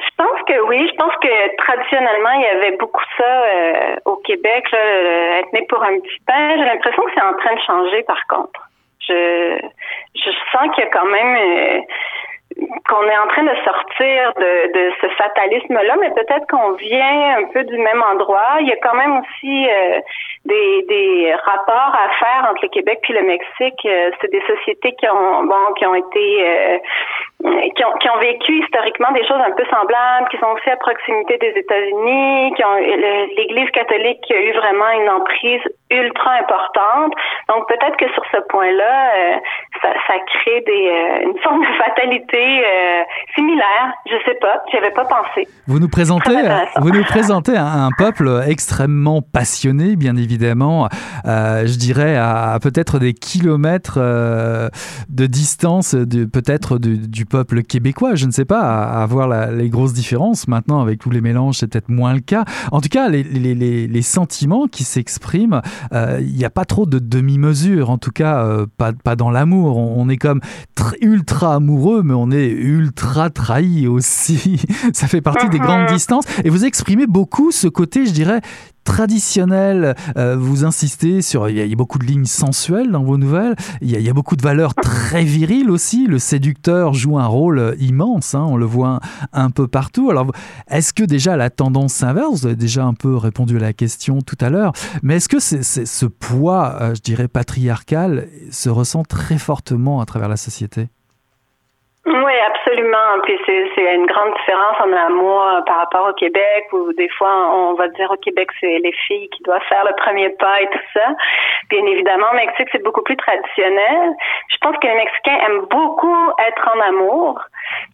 je pense que oui. Je pense que traditionnellement, il y avait beaucoup ça euh, au Québec, là, être né pour un petit pain. J'ai l'impression que c'est en train de changer, par contre. Je, je sens qu'il y a quand même euh, qu'on est en train de sortir de, de ce fatalisme-là, mais peut-être qu'on vient un peu du même endroit. Il y a quand même aussi euh, des, des rapports à faire entre le Québec puis le Mexique. Euh, c'est des sociétés qui ont bon qui ont été euh, qui ont, qui ont vécu historiquement des choses un peu semblables, qui sont aussi à proximité des États-Unis, qui ont l'Église catholique a eu vraiment une emprise ultra importante. Donc peut-être que sur ce point-là, euh, ça, ça, crée des, euh, une forme de fatalité euh, similaire. Je sais pas, j'y avais pas pensé. Vous nous présentez, vous nous présentez un, un, peuple extrêmement passionné, bien évidemment. je dirais à, peut-être des kilomètres de distance, de, peut-être du, du peuple québécois. Je ne sais pas, à, voir les grosses différences. Maintenant, avec tous les mélanges, c'est peut-être moins le cas. En tout cas, les, les, les, sentiments qui s'expriment, euh, il n'y a pas trop de demi-mesure. En tout cas, euh, pas, pas dans l'amour. On, est comme ultra amoureux, mais on est ultra trahi aussi. Ça fait partie des grandes distances. Et vous exprimez beaucoup ce côté, je dirais, traditionnel. Euh, vous insistez sur. Il y, a, beaucoup de lignes sensuelles dans vos nouvelles. Il y, a, beaucoup de valeurs très viriles aussi. Le séducteur joue un rôle immense. Hein. on le voit un, peu partout. Alors, est-ce que déjà la tendance s'inverse Vous avez déjà un peu répondu à la question tout à l'heure. Mais est-ce que c'est, ce poids, euh, je dirais, patriarcal se ressent très fortement à travers la société? Oui, absolument. Puis c'est une grande différence en amour euh, par rapport au Québec où des fois on va dire au Québec c'est les filles qui doivent faire le premier pas et tout ça. Bien évidemment, au Mexique c'est beaucoup plus traditionnel. Je pense que les Mexicains aiment beaucoup être en amour,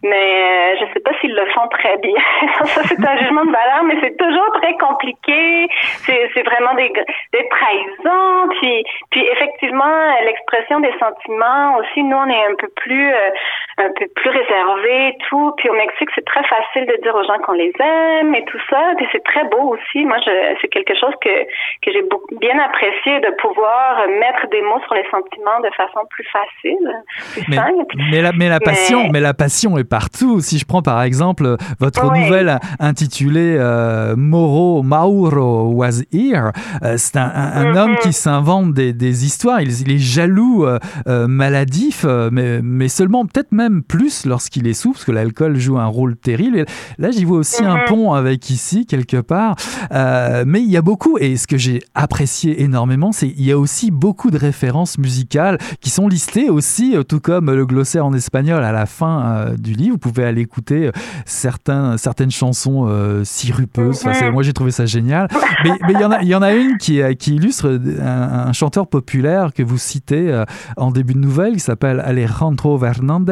mais euh, je sais pas s'ils le font très bien. ça c'est un jugement de valeur, mais c'est toujours très compliqué. C'est vraiment des, des trahisons. Puis puis effectivement l'expression des sentiments aussi. Nous on est un peu plus euh, un peu plus réservé, tout. Puis au Mexique, c'est très facile de dire aux gens qu'on les aime et tout ça. Puis c'est très beau aussi. Moi, c'est quelque chose que, que j'ai bien apprécié de pouvoir mettre des mots sur les sentiments de façon plus facile, plus mais, simple. Mais la, mais la passion, mais... la passion est partout. Si je prends par exemple votre nouvelle intitulée euh, Moro Mauro was here, euh, c'est un, un, homme qui mm-hmm. s'invente des, des, histoires. Il, il est jaloux, euh, euh maladif, mais, mais seulement peut-être même plus lorsqu'il est sous, parce que l'alcool joue un rôle terrible. Et là, j'y vois aussi un mhm. pont avec ici, quelque part. Mais il y a beaucoup, et ce que j'ai apprécié énormément, c'est qu'il y a aussi beaucoup de références musicales qui sont listées aussi, tout comme le glossaire en espagnol à la fin du livre. Vous pouvez aller écouter certains, certaines chansons sirupeuses. Enfin, moi, j'ai trouvé ça génial. Mais, il, y en a, il y en a une qui, qui illustre un, un chanteur populaire que vous citez en début de nouvelle, qui s'appelle Alejandro Fernandez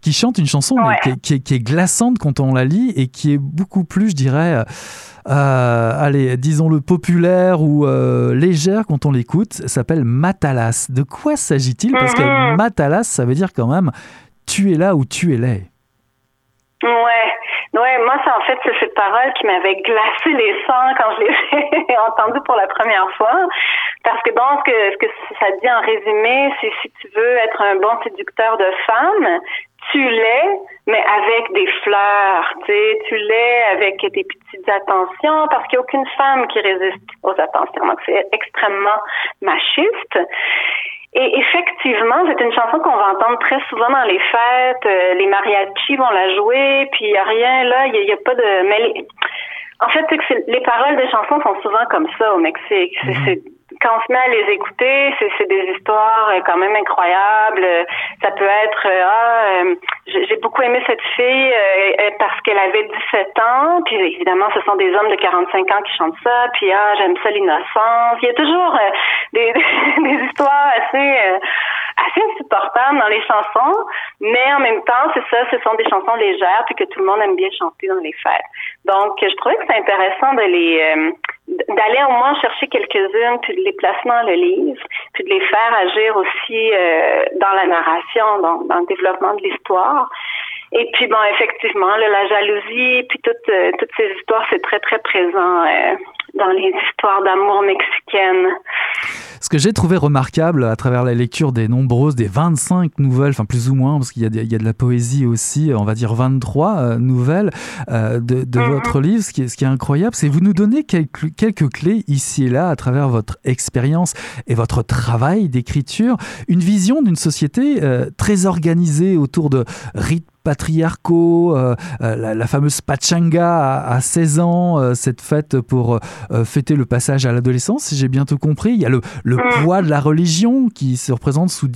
qui chante une chanson qui, est, glaçante quand on la lit et qui est beaucoup plus, je dirais, euh, euh, allez, disons-le populaire ou euh, légère quand on l'écoute. s'appelle Matalas. De quoi s'agit-il? Parce que mm-hmm. Matalas, ça veut dire quand même tu es là ou tu es là. Ouais, ouais, moi c'est en fait c'est cette parole qui m'avait glacé les sangs quand je l'ai entendue pour la première fois, parce que bon, ce que que ça dit en résumé, c'est si tu veux être un bon séducteur de femmes, tu l'es, mais avec des fleurs, tu l'es avec des petites attentions, parce qu'il n'y a aucune femme qui résiste aux attentions. Donc c'est extrêmement machiste. Et effectivement, c'est une chanson qu'on va entendre très souvent dans les fêtes. Euh, les mariachis vont la jouer, puis il n'y a rien là, il n'y a, pas de. Mais en fait, c'est que les paroles des chansons sont souvent comme ça au Mexique. C'est mhm quand on se met à les écouter, c'est des histoires euh, quand même incroyables. Ça peut être euh, ah, euh, j'ai beaucoup aimé cette fille parce qu'elle avait 17 ans, puis évidemment ce sont des hommes de 45 ans qui chantent ça, puis ah j'aime ça l'innocence. Il y a toujours des, assez assez insupportables dans les chansons, mais en même temps, c'est ça, ce sont des chansons légères puis que tout le monde aime bien chanter dans les fêtes. Donc je trouvais que c'est intéressant les d'aller au moins chercher quelques-unes, puis de les placer dans le livre, puis de les faire agir aussi euh, dans la narration, dans, dans, le développement de l'histoire. Et puis bon, effectivement, la jalousie, puis toutes euh, toutes ces histoires, c'est très très présent euh, dans les histoires d'amour mexicaines. Ce que j'ai trouvé remarquable à travers la lecture des nombreuses, des 25 nouvelles, enfin plus ou moins, parce qu'il y, y, a de la poésie aussi, on va dire 23 euh, nouvelles de, de mhm. votre livre, ce qui est, ce qui est incroyable, c'est vous nous donnez quelques, quelques clés ici et là à travers votre expérience et votre travail d'écriture, une vision d'une société très organisée autour de rythmes patriarcaux, euh, euh, la, fameuse Pachanga à, 16 ans, euh, cette fête pour fêter le passage à l'adolescence, si j'ai bien tout compris. Il y a le, le, mm. poids de la religion qui se représente sous,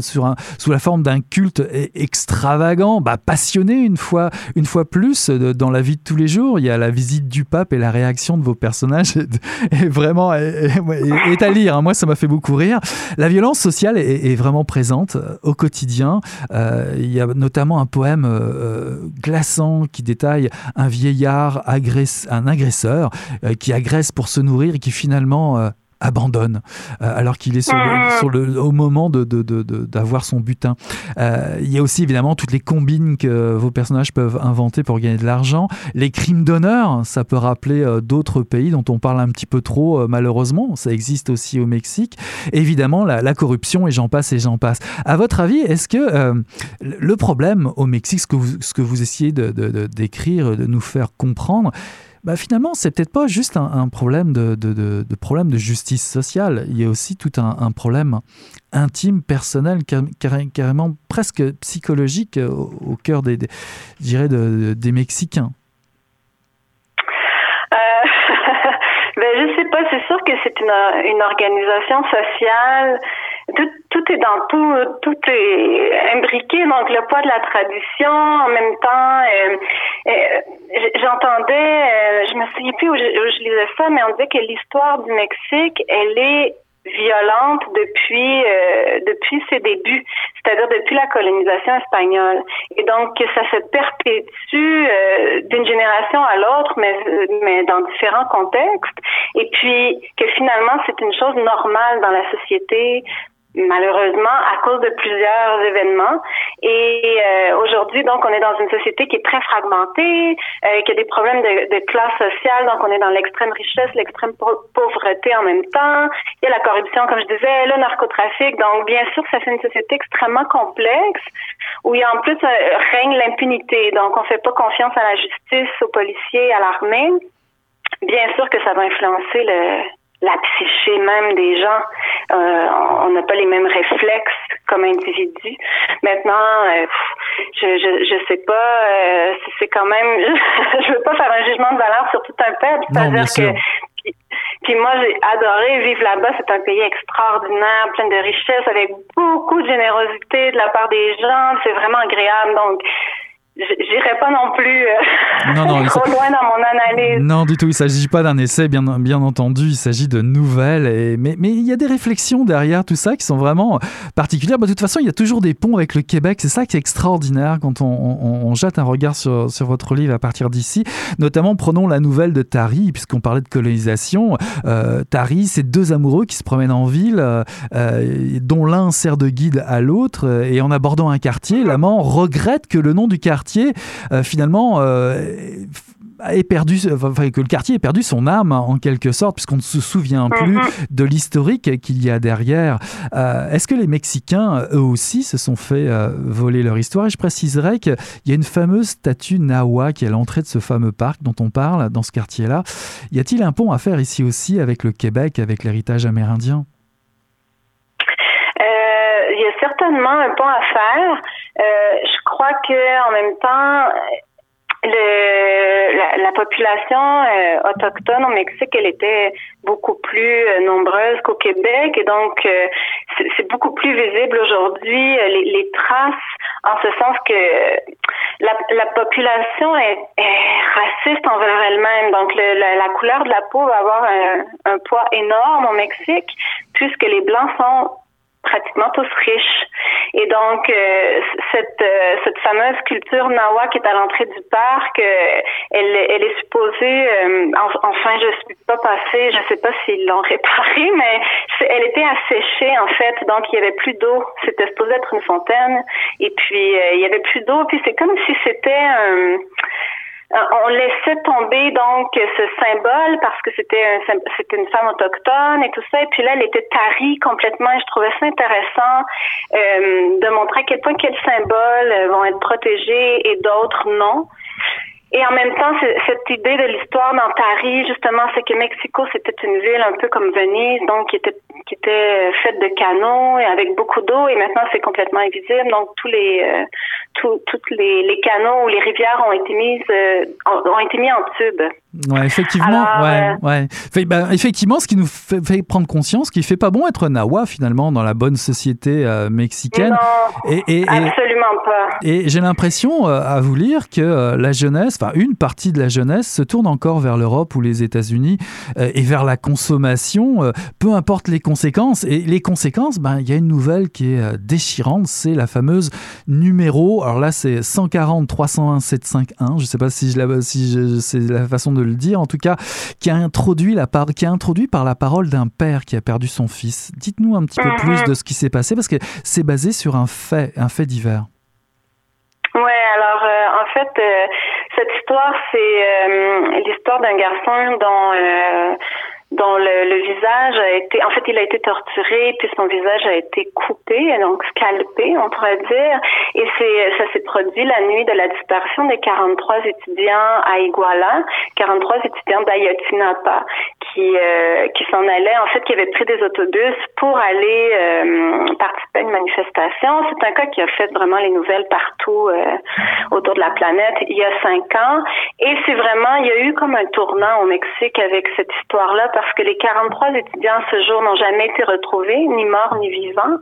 sur un, sous la forme d'un culte e, extravagant, bah, passionné une fois, une fois plus dans la vie de tous les jours. Il y a la visite du pape et la réaction de vos personnages est, vraiment est, à lire. Hein. Moi, ça m'a fait beaucoup rire. La violence sociale est, est vraiment présente au quotidien. il y a notamment un poème euh, euh, glaçant qui détaille un vieillard, agresse, un agresseur euh, qui agresse pour se nourrir et qui finalement abandonne euh, alors qu'il est sur le, au moment de, d'avoir son butin. Euh, il y a aussi évidemment toutes les combines que vos personnages peuvent inventer pour gagner de l'argent. Les crimes d'honneur, ça peut rappeler euh, d'autres pays dont on parle un petit peu trop malheureusement. Ça existe aussi au Mexique. Évidemment, la, corruption et j'en passe et j'en passe. À votre avis, est-ce que le problème au Mexique, ce que vous, ce que vous essayez de, d'écrire, de nous faire comprendre, bah finalement, c'est peut-être pas juste un, problème de, de, de, problème de justice sociale. Il y a aussi tout un, problème intime, personnel, carrément presque psychologique au, cœur des, des, des Mexicains. Euh, ben, je sais pas, c'est sûr que c'est une organisation sociale tout, est dans tout, tout est imbriqué. Donc le poids de la tradition, en même temps, euh, euh, j'entendais, je me souviens plus où je, lisais ça, mais on disait que l'histoire du Mexique, elle est violente depuis euh, depuis ses débuts, c'est-à-dire depuis la colonisation espagnole. Et donc que ça se perpétue euh, d'une génération à l'autre, mais mais dans différents contextes. Et puis que finalement c'est une chose normale dans la société malheureusement à cause de plusieurs événements. Et euh, aujourd'hui, donc, on est dans une société qui est très fragmentée, euh, qui a des problèmes de, de, classe sociale, donc on est dans l'extrême richesse, l'extrême pauvreté en même temps. Il y a la corruption, comme je disais, le narcotrafic. Donc, bien sûr, ça fait une société extrêmement complexe où il y a en plus euh, règne l'impunité. Donc, on fait pas confiance à la justice, aux policiers, à l'armée. Bien sûr que ça va influencer le, la psyché même des gens. Euh, on n'a pas les mêmes réflexes comme individu. Maintenant, euh, je, je je sais pas, euh, c'est quand même, je veux pas faire un jugement de valeur sur tout un peuple. C'est-à-dire que puis, moi, j'ai adoré vivre là-bas. C'est un pays extraordinaire, plein de richesses, avec beaucoup de générosité de la part des gens. C'est vraiment agréable. Donc, J'irai pas non plus euh, non, non, trop loin dans mon analyse. Non, du tout. Il ne s'agit pas d'un essai, bien, bien entendu. Il s'agit de nouvelles. Et, mais, mais il y a des réflexions derrière tout ça qui sont vraiment particulières. Bah, de toute façon, il y a toujours des ponts avec le Québec. C'est ça qui est extraordinaire quand on, on, jette un regard sur, sur, votre livre à partir d'ici. Notamment, prenons la nouvelle de Tari, puisqu'on parlait de colonisation. Euh, Tari, c'est deux amoureux qui se promènent en ville, euh, dont l'un sert de guide à l'autre. Et en abordant un quartier, l'amant regrette que le nom du quartier euh, finalement, euh, est perdu, enfin, que le quartier ait perdu son âme en quelque sorte, puisqu'on ne se souvient plus mhm. de l'historique qu'il y a derrière. Euh, est-ce que les Mexicains, eux aussi, se sont fait voler leur histoire? Et je préciserai qu'il y a une fameuse statue Nawa qui est à l'entrée de ce fameux parc dont on parle dans ce quartier-là. Y a-t-il un pont à faire ici aussi avec le Québec, avec l'héritage amérindien il un pont à faire. Euh, je crois que en même temps, la, la, population euh, autochtone au Mexique, elle était beaucoup plus euh, nombreuse qu'au Québec et donc c'est beaucoup plus visible aujourd'hui les, traces en ce sens que la, la population est, raciste envers elle-même. Donc le, la, la, couleur de la peau va avoir un, un poids énorme au Mexique puisque les blancs sont pratiquement tous riches. Et donc, euh, cette, euh, cette fameuse culture Nawa qui est à l'entrée du parc, euh, elle, elle est supposée, enfin, je suis pas passée, je sais pas s'ils l'ont réparée, mais elle était asséchée, en fait, donc il y avait plus d'eau. C'était supposé être une fontaine, et puis il y avait plus d'eau, puis c'est comme si c'était un euh, on laissait tomber donc ce symbole parce que c'était c'était une femme autochtone et tout ça. Et puis là, elle était tarie complètement. je trouvais ça intéressant euh, de montrer à quel point quels symboles euh, vont être protégés et d'autres non. Et en même temps, cette idée de l'histoire d'Antari, justement, c'est que Mexico, c'était une ville un peu comme Venise, donc qui était qui était faite de canaux et avec beaucoup d'eau, et maintenant c'est complètement invisible. Donc tous les euh, les, les, canaux ou les rivières ont été mises euh, ont, été mis en tube. Ouais, effectivement, ouais, euh, ouais. Bah, effectivement, ce qui nous fait, fait, prendre conscience qu'il fait pas bon être Nawa finalement dans la bonne société mexicaine. Non, et, et, absolument pas. Et j'ai l'impression à vous lire que la jeunesse une partie de la jeunesse se tourne encore vers l'Europe ou les États-Unis euh, et vers la consommation, euh, peu importe les conséquences. Et les conséquences, ben, il y a une nouvelle qui est euh, déchirante, c'est la fameuse numéro. Alors là, c'est 140 301 751. Je ne sais pas si, je si c'est la façon de le dire, en tout cas, qui a introduit la part, qui a introduit par la parole d'un père qui a perdu son fils. Dites-nous un petit peu plus mhm. de ce qui s'est passé parce que c'est basé sur un fait, un fait divers. Ouais, alors en fait, cette histoire, c'est euh, l'histoire d'un garçon dont euh, dont le, le, visage a été, en fait, il a été torturé, puis son visage a été coupé, donc scalpé, on pourrait dire. Et c'est, ça s'est produit la nuit de la disparition des 43 étudiants à Iguala, 43 étudiants d'Ayotzinapa, qui, euh, qui s'en allaient, en fait, qui avaient pris des autobus pour aller euh, participer à une manifestation. C'est un cas qui a fait vraiment les nouvelles partout euh, autour de la planète il y a cinq ans. Et c'est vraiment, il y a eu comme un tournant au Mexique avec cette histoire-là parce que les 43 étudiants ce jour n'ont jamais été retrouvés, ni morts ni vivants.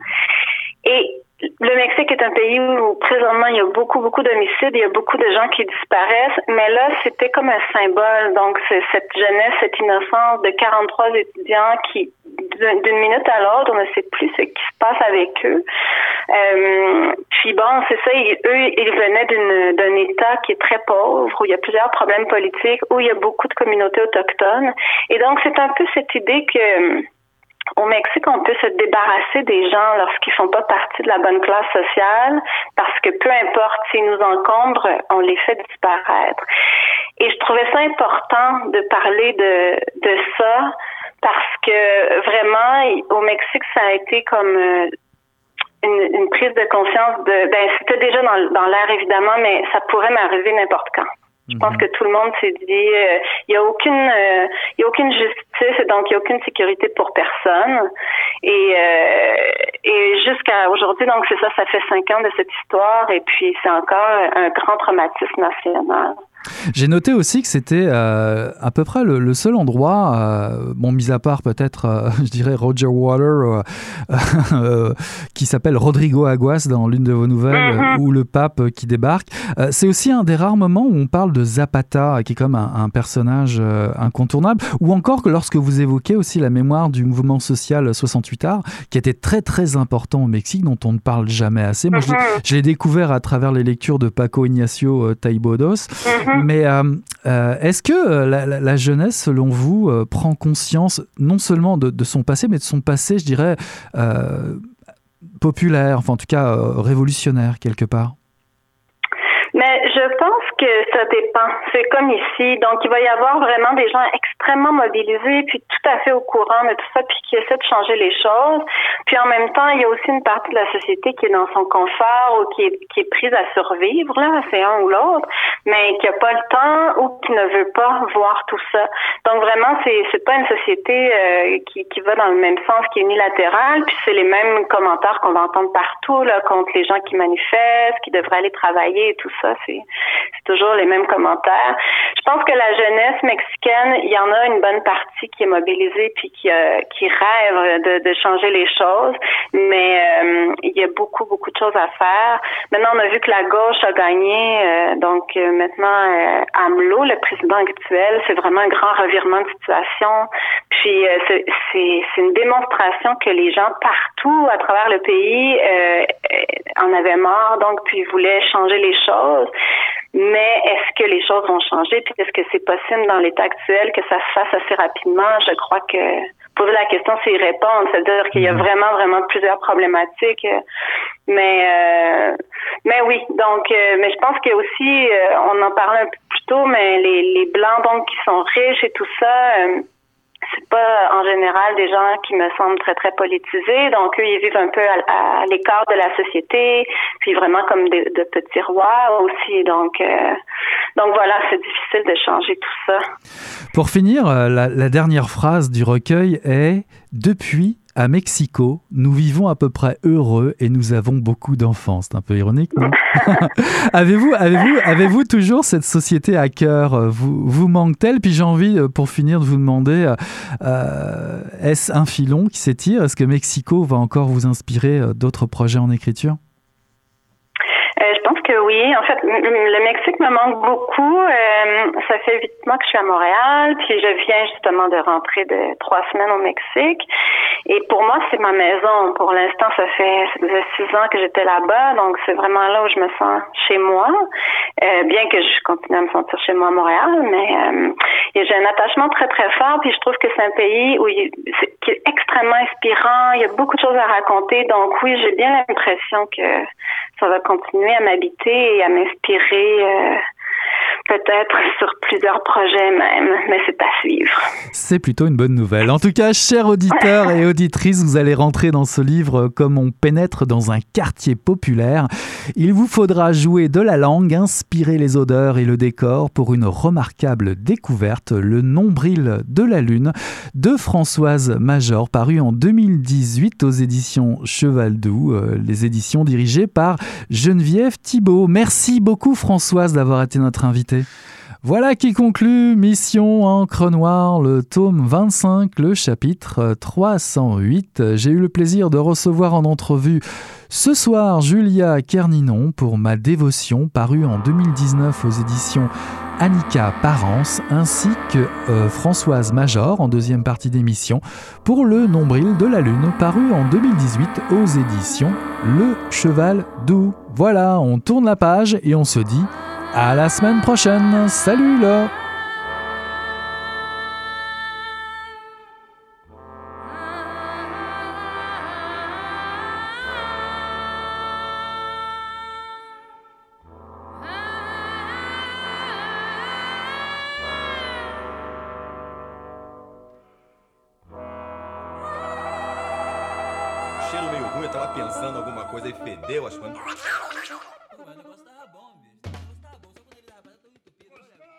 Et le Mexique est un pays où présentement il y a beaucoup, beaucoup d'homicides, il y a beaucoup de gens qui disparaissent, mais là c'était comme un symbole. Donc c'est cette jeunesse, cette innocence de 43 étudiants qui, d'une minute à l'autre, on ne sait plus ce passe avec eux. Euh, puis bon, c'est ça, eux, ils venaient d'un État qui est très pauvre, où il y a plusieurs problèmes politiques, où il y a beaucoup de communautés autochtones. Et donc c'est un peu cette idée que au Mexique, on peut se débarrasser des gens lorsqu'ils font pas partie de la bonne classe sociale parce que peu importe s'ils nous encombrent, on les fait disparaître. Et je trouvais ça important de parler de, de ça parce que vraiment, au Mexique, ça a été comme euh, une, une prise de conscience de, ben, c'était déjà dans, dans l'air évidemment, mais ça pourrait m'arriver n'importe quand. Je pense mhm. que tout le monde s'est dit, euh, il n'y a aucune, euh, il y a aucune justice, donc il n'y a aucune sécurité pour personne. Et, euh, et jusqu'à aujourd'hui, donc c'est ça, ça fait cinq ans de cette histoire, et puis c'est encore un grand traumatisme national. J'ai noté aussi que c'était euh, à peu près le, seul endroit, euh, bon, mis à part peut-être, euh, je dirais, Roger Water, qui s'appelle Rodrigo Aguas dans l'une de vos nouvelles, mhm. ou le pape qui débarque. c'est aussi un des rares moments où on parle de Zapata, qui est comme un, personnage incontournable, ou encore que lorsque vous évoquez aussi la mémoire du mouvement social 68 Arts, qui était très très important au Mexique, dont on ne parle jamais assez. Moi, je l'ai mhm. découvert à travers les lectures de Paco Ignacio Taibodos. Mhm. Mhm. Mais euh, euh, est-ce que euh, la, jeunesse, selon vous, prend conscience non seulement de, son passé, mais de son passé, je dirais, populaire, enfin en tout cas révolutionnaire quelque part? Mais je pense que ça dépend. C'est comme ici. Donc, il va y avoir vraiment des gens extrêmement mobilisés, puis tout à fait au courant de tout ça, puis qui essaient de changer les choses. Puis en même temps, il y a aussi une partie de la société qui est dans son confort ou qui est, prise à survivre, là, c'est un ou l'autre, mais qui n'a pas le temps ou qui ne veut pas voir tout ça. Donc vraiment, c'est c'est pas une société euh, qui, qui va dans le même sens, qui est unilatérale, puis c'est les mêmes commentaires qu'on va entendre partout, là, contre les gens qui manifestent, qui devraient aller travailler et tout ça c'est toujours les mêmes commentaires. Je pense que la jeunesse mexicaine, il y en a une bonne partie qui est mobilisée puis qui, euh, rêve de, de, changer les choses, mais euh, il y a beaucoup, beaucoup de choses à faire. Maintenant, on a vu que la gauche a gagné, euh, donc maintenant, AMLO, le président actuel, c'est vraiment un grand revirement de situation. Puis c'est une démonstration que les gens partout à travers le pays en avaient marre, donc puis voulaient changer les choses. Mais est-ce que les choses vont changer? Puis est-ce que c'est possible dans l'état actuel que ça se fasse assez rapidement? Je crois que poser la question, c'est y répondre. C'est-à-dire qu'il y a mhm. vraiment, vraiment plusieurs problématiques. Mais euh, mais oui, donc euh, mais je pense qu'il y a aussi, euh, on en parlait un peu plus tôt, mais les, les blancs donc qui sont riches et tout ça c'est pas en général des gens qui me semblent très très politisés. Donc eux, ils vivent un peu à, l'écart de la société, puis vraiment comme de, petits rois aussi. Donc euh, donc voilà, c'est difficile de changer tout ça. Pour finir, euh, la dernière phrase du recueil est depuis à Mexico, nous vivons à peu près heureux et nous avons beaucoup d'enfants. C'est un peu ironique, non? Avez-vous avez-vous avez-vous toujours cette société à cœur? Vous vous manque-t-elle? Puis j'ai envie, euh, pour finir, de vous demander euh, euh, est-ce un filon qui s'étire? Est-ce que Mexico va encore vous inspirer d'autres projets en écriture? Le Mexique me manque beaucoup. Euh, ça fait huit mois que je suis à Montréal, puis je viens justement de rentrer de trois semaines au Mexique. Et pour moi, c'est ma maison. Pour l'instant, ça fait, six ans que j'étais là-bas, donc c'est vraiment là où je me sens chez moi. Euh, bien que je continue à me sentir chez moi à Montréal, mais euh, j'ai un attachement très très fort. Puis je trouve que c'est un pays où il, qui est extrêmement inspirant. Il y a beaucoup de choses à raconter. Donc oui, j'ai bien l'impression que ça va continuer à m'habiter et à m'inspirer. Peut-être sur plusieurs projets même, mais c'est à suivre. C'est plutôt une bonne nouvelle. En tout cas, chers auditeurs et auditrices, vous allez rentrer dans ce livre comme on pénètre dans un quartier populaire. Il vous faudra jouer de la langue, inspirer les odeurs et le décor pour une remarquable découverte, Le nombril de la lune de Françoise Major, paru en 2018 aux éditions Cheval Doux, euh, les éditions dirigées par Geneviève Thibault. Merci beaucoup Françoise d'avoir été notre invitée. Voilà qui conclut Mission Encre Noire, le tome 25, le chapitre 308. J'ai eu le plaisir de recevoir en entrevue ce soir Julia Kerninon pour Ma dévotion, parue en 2019 aux éditions Annika Parence, ainsi que euh, Françoise Major en deuxième partie d'émission pour Le Nombril de la Lune, paru en 2018 aux éditions Le Cheval Doux. Voilà, on tourne la page et on se dit à la semaine prochaine. Salut là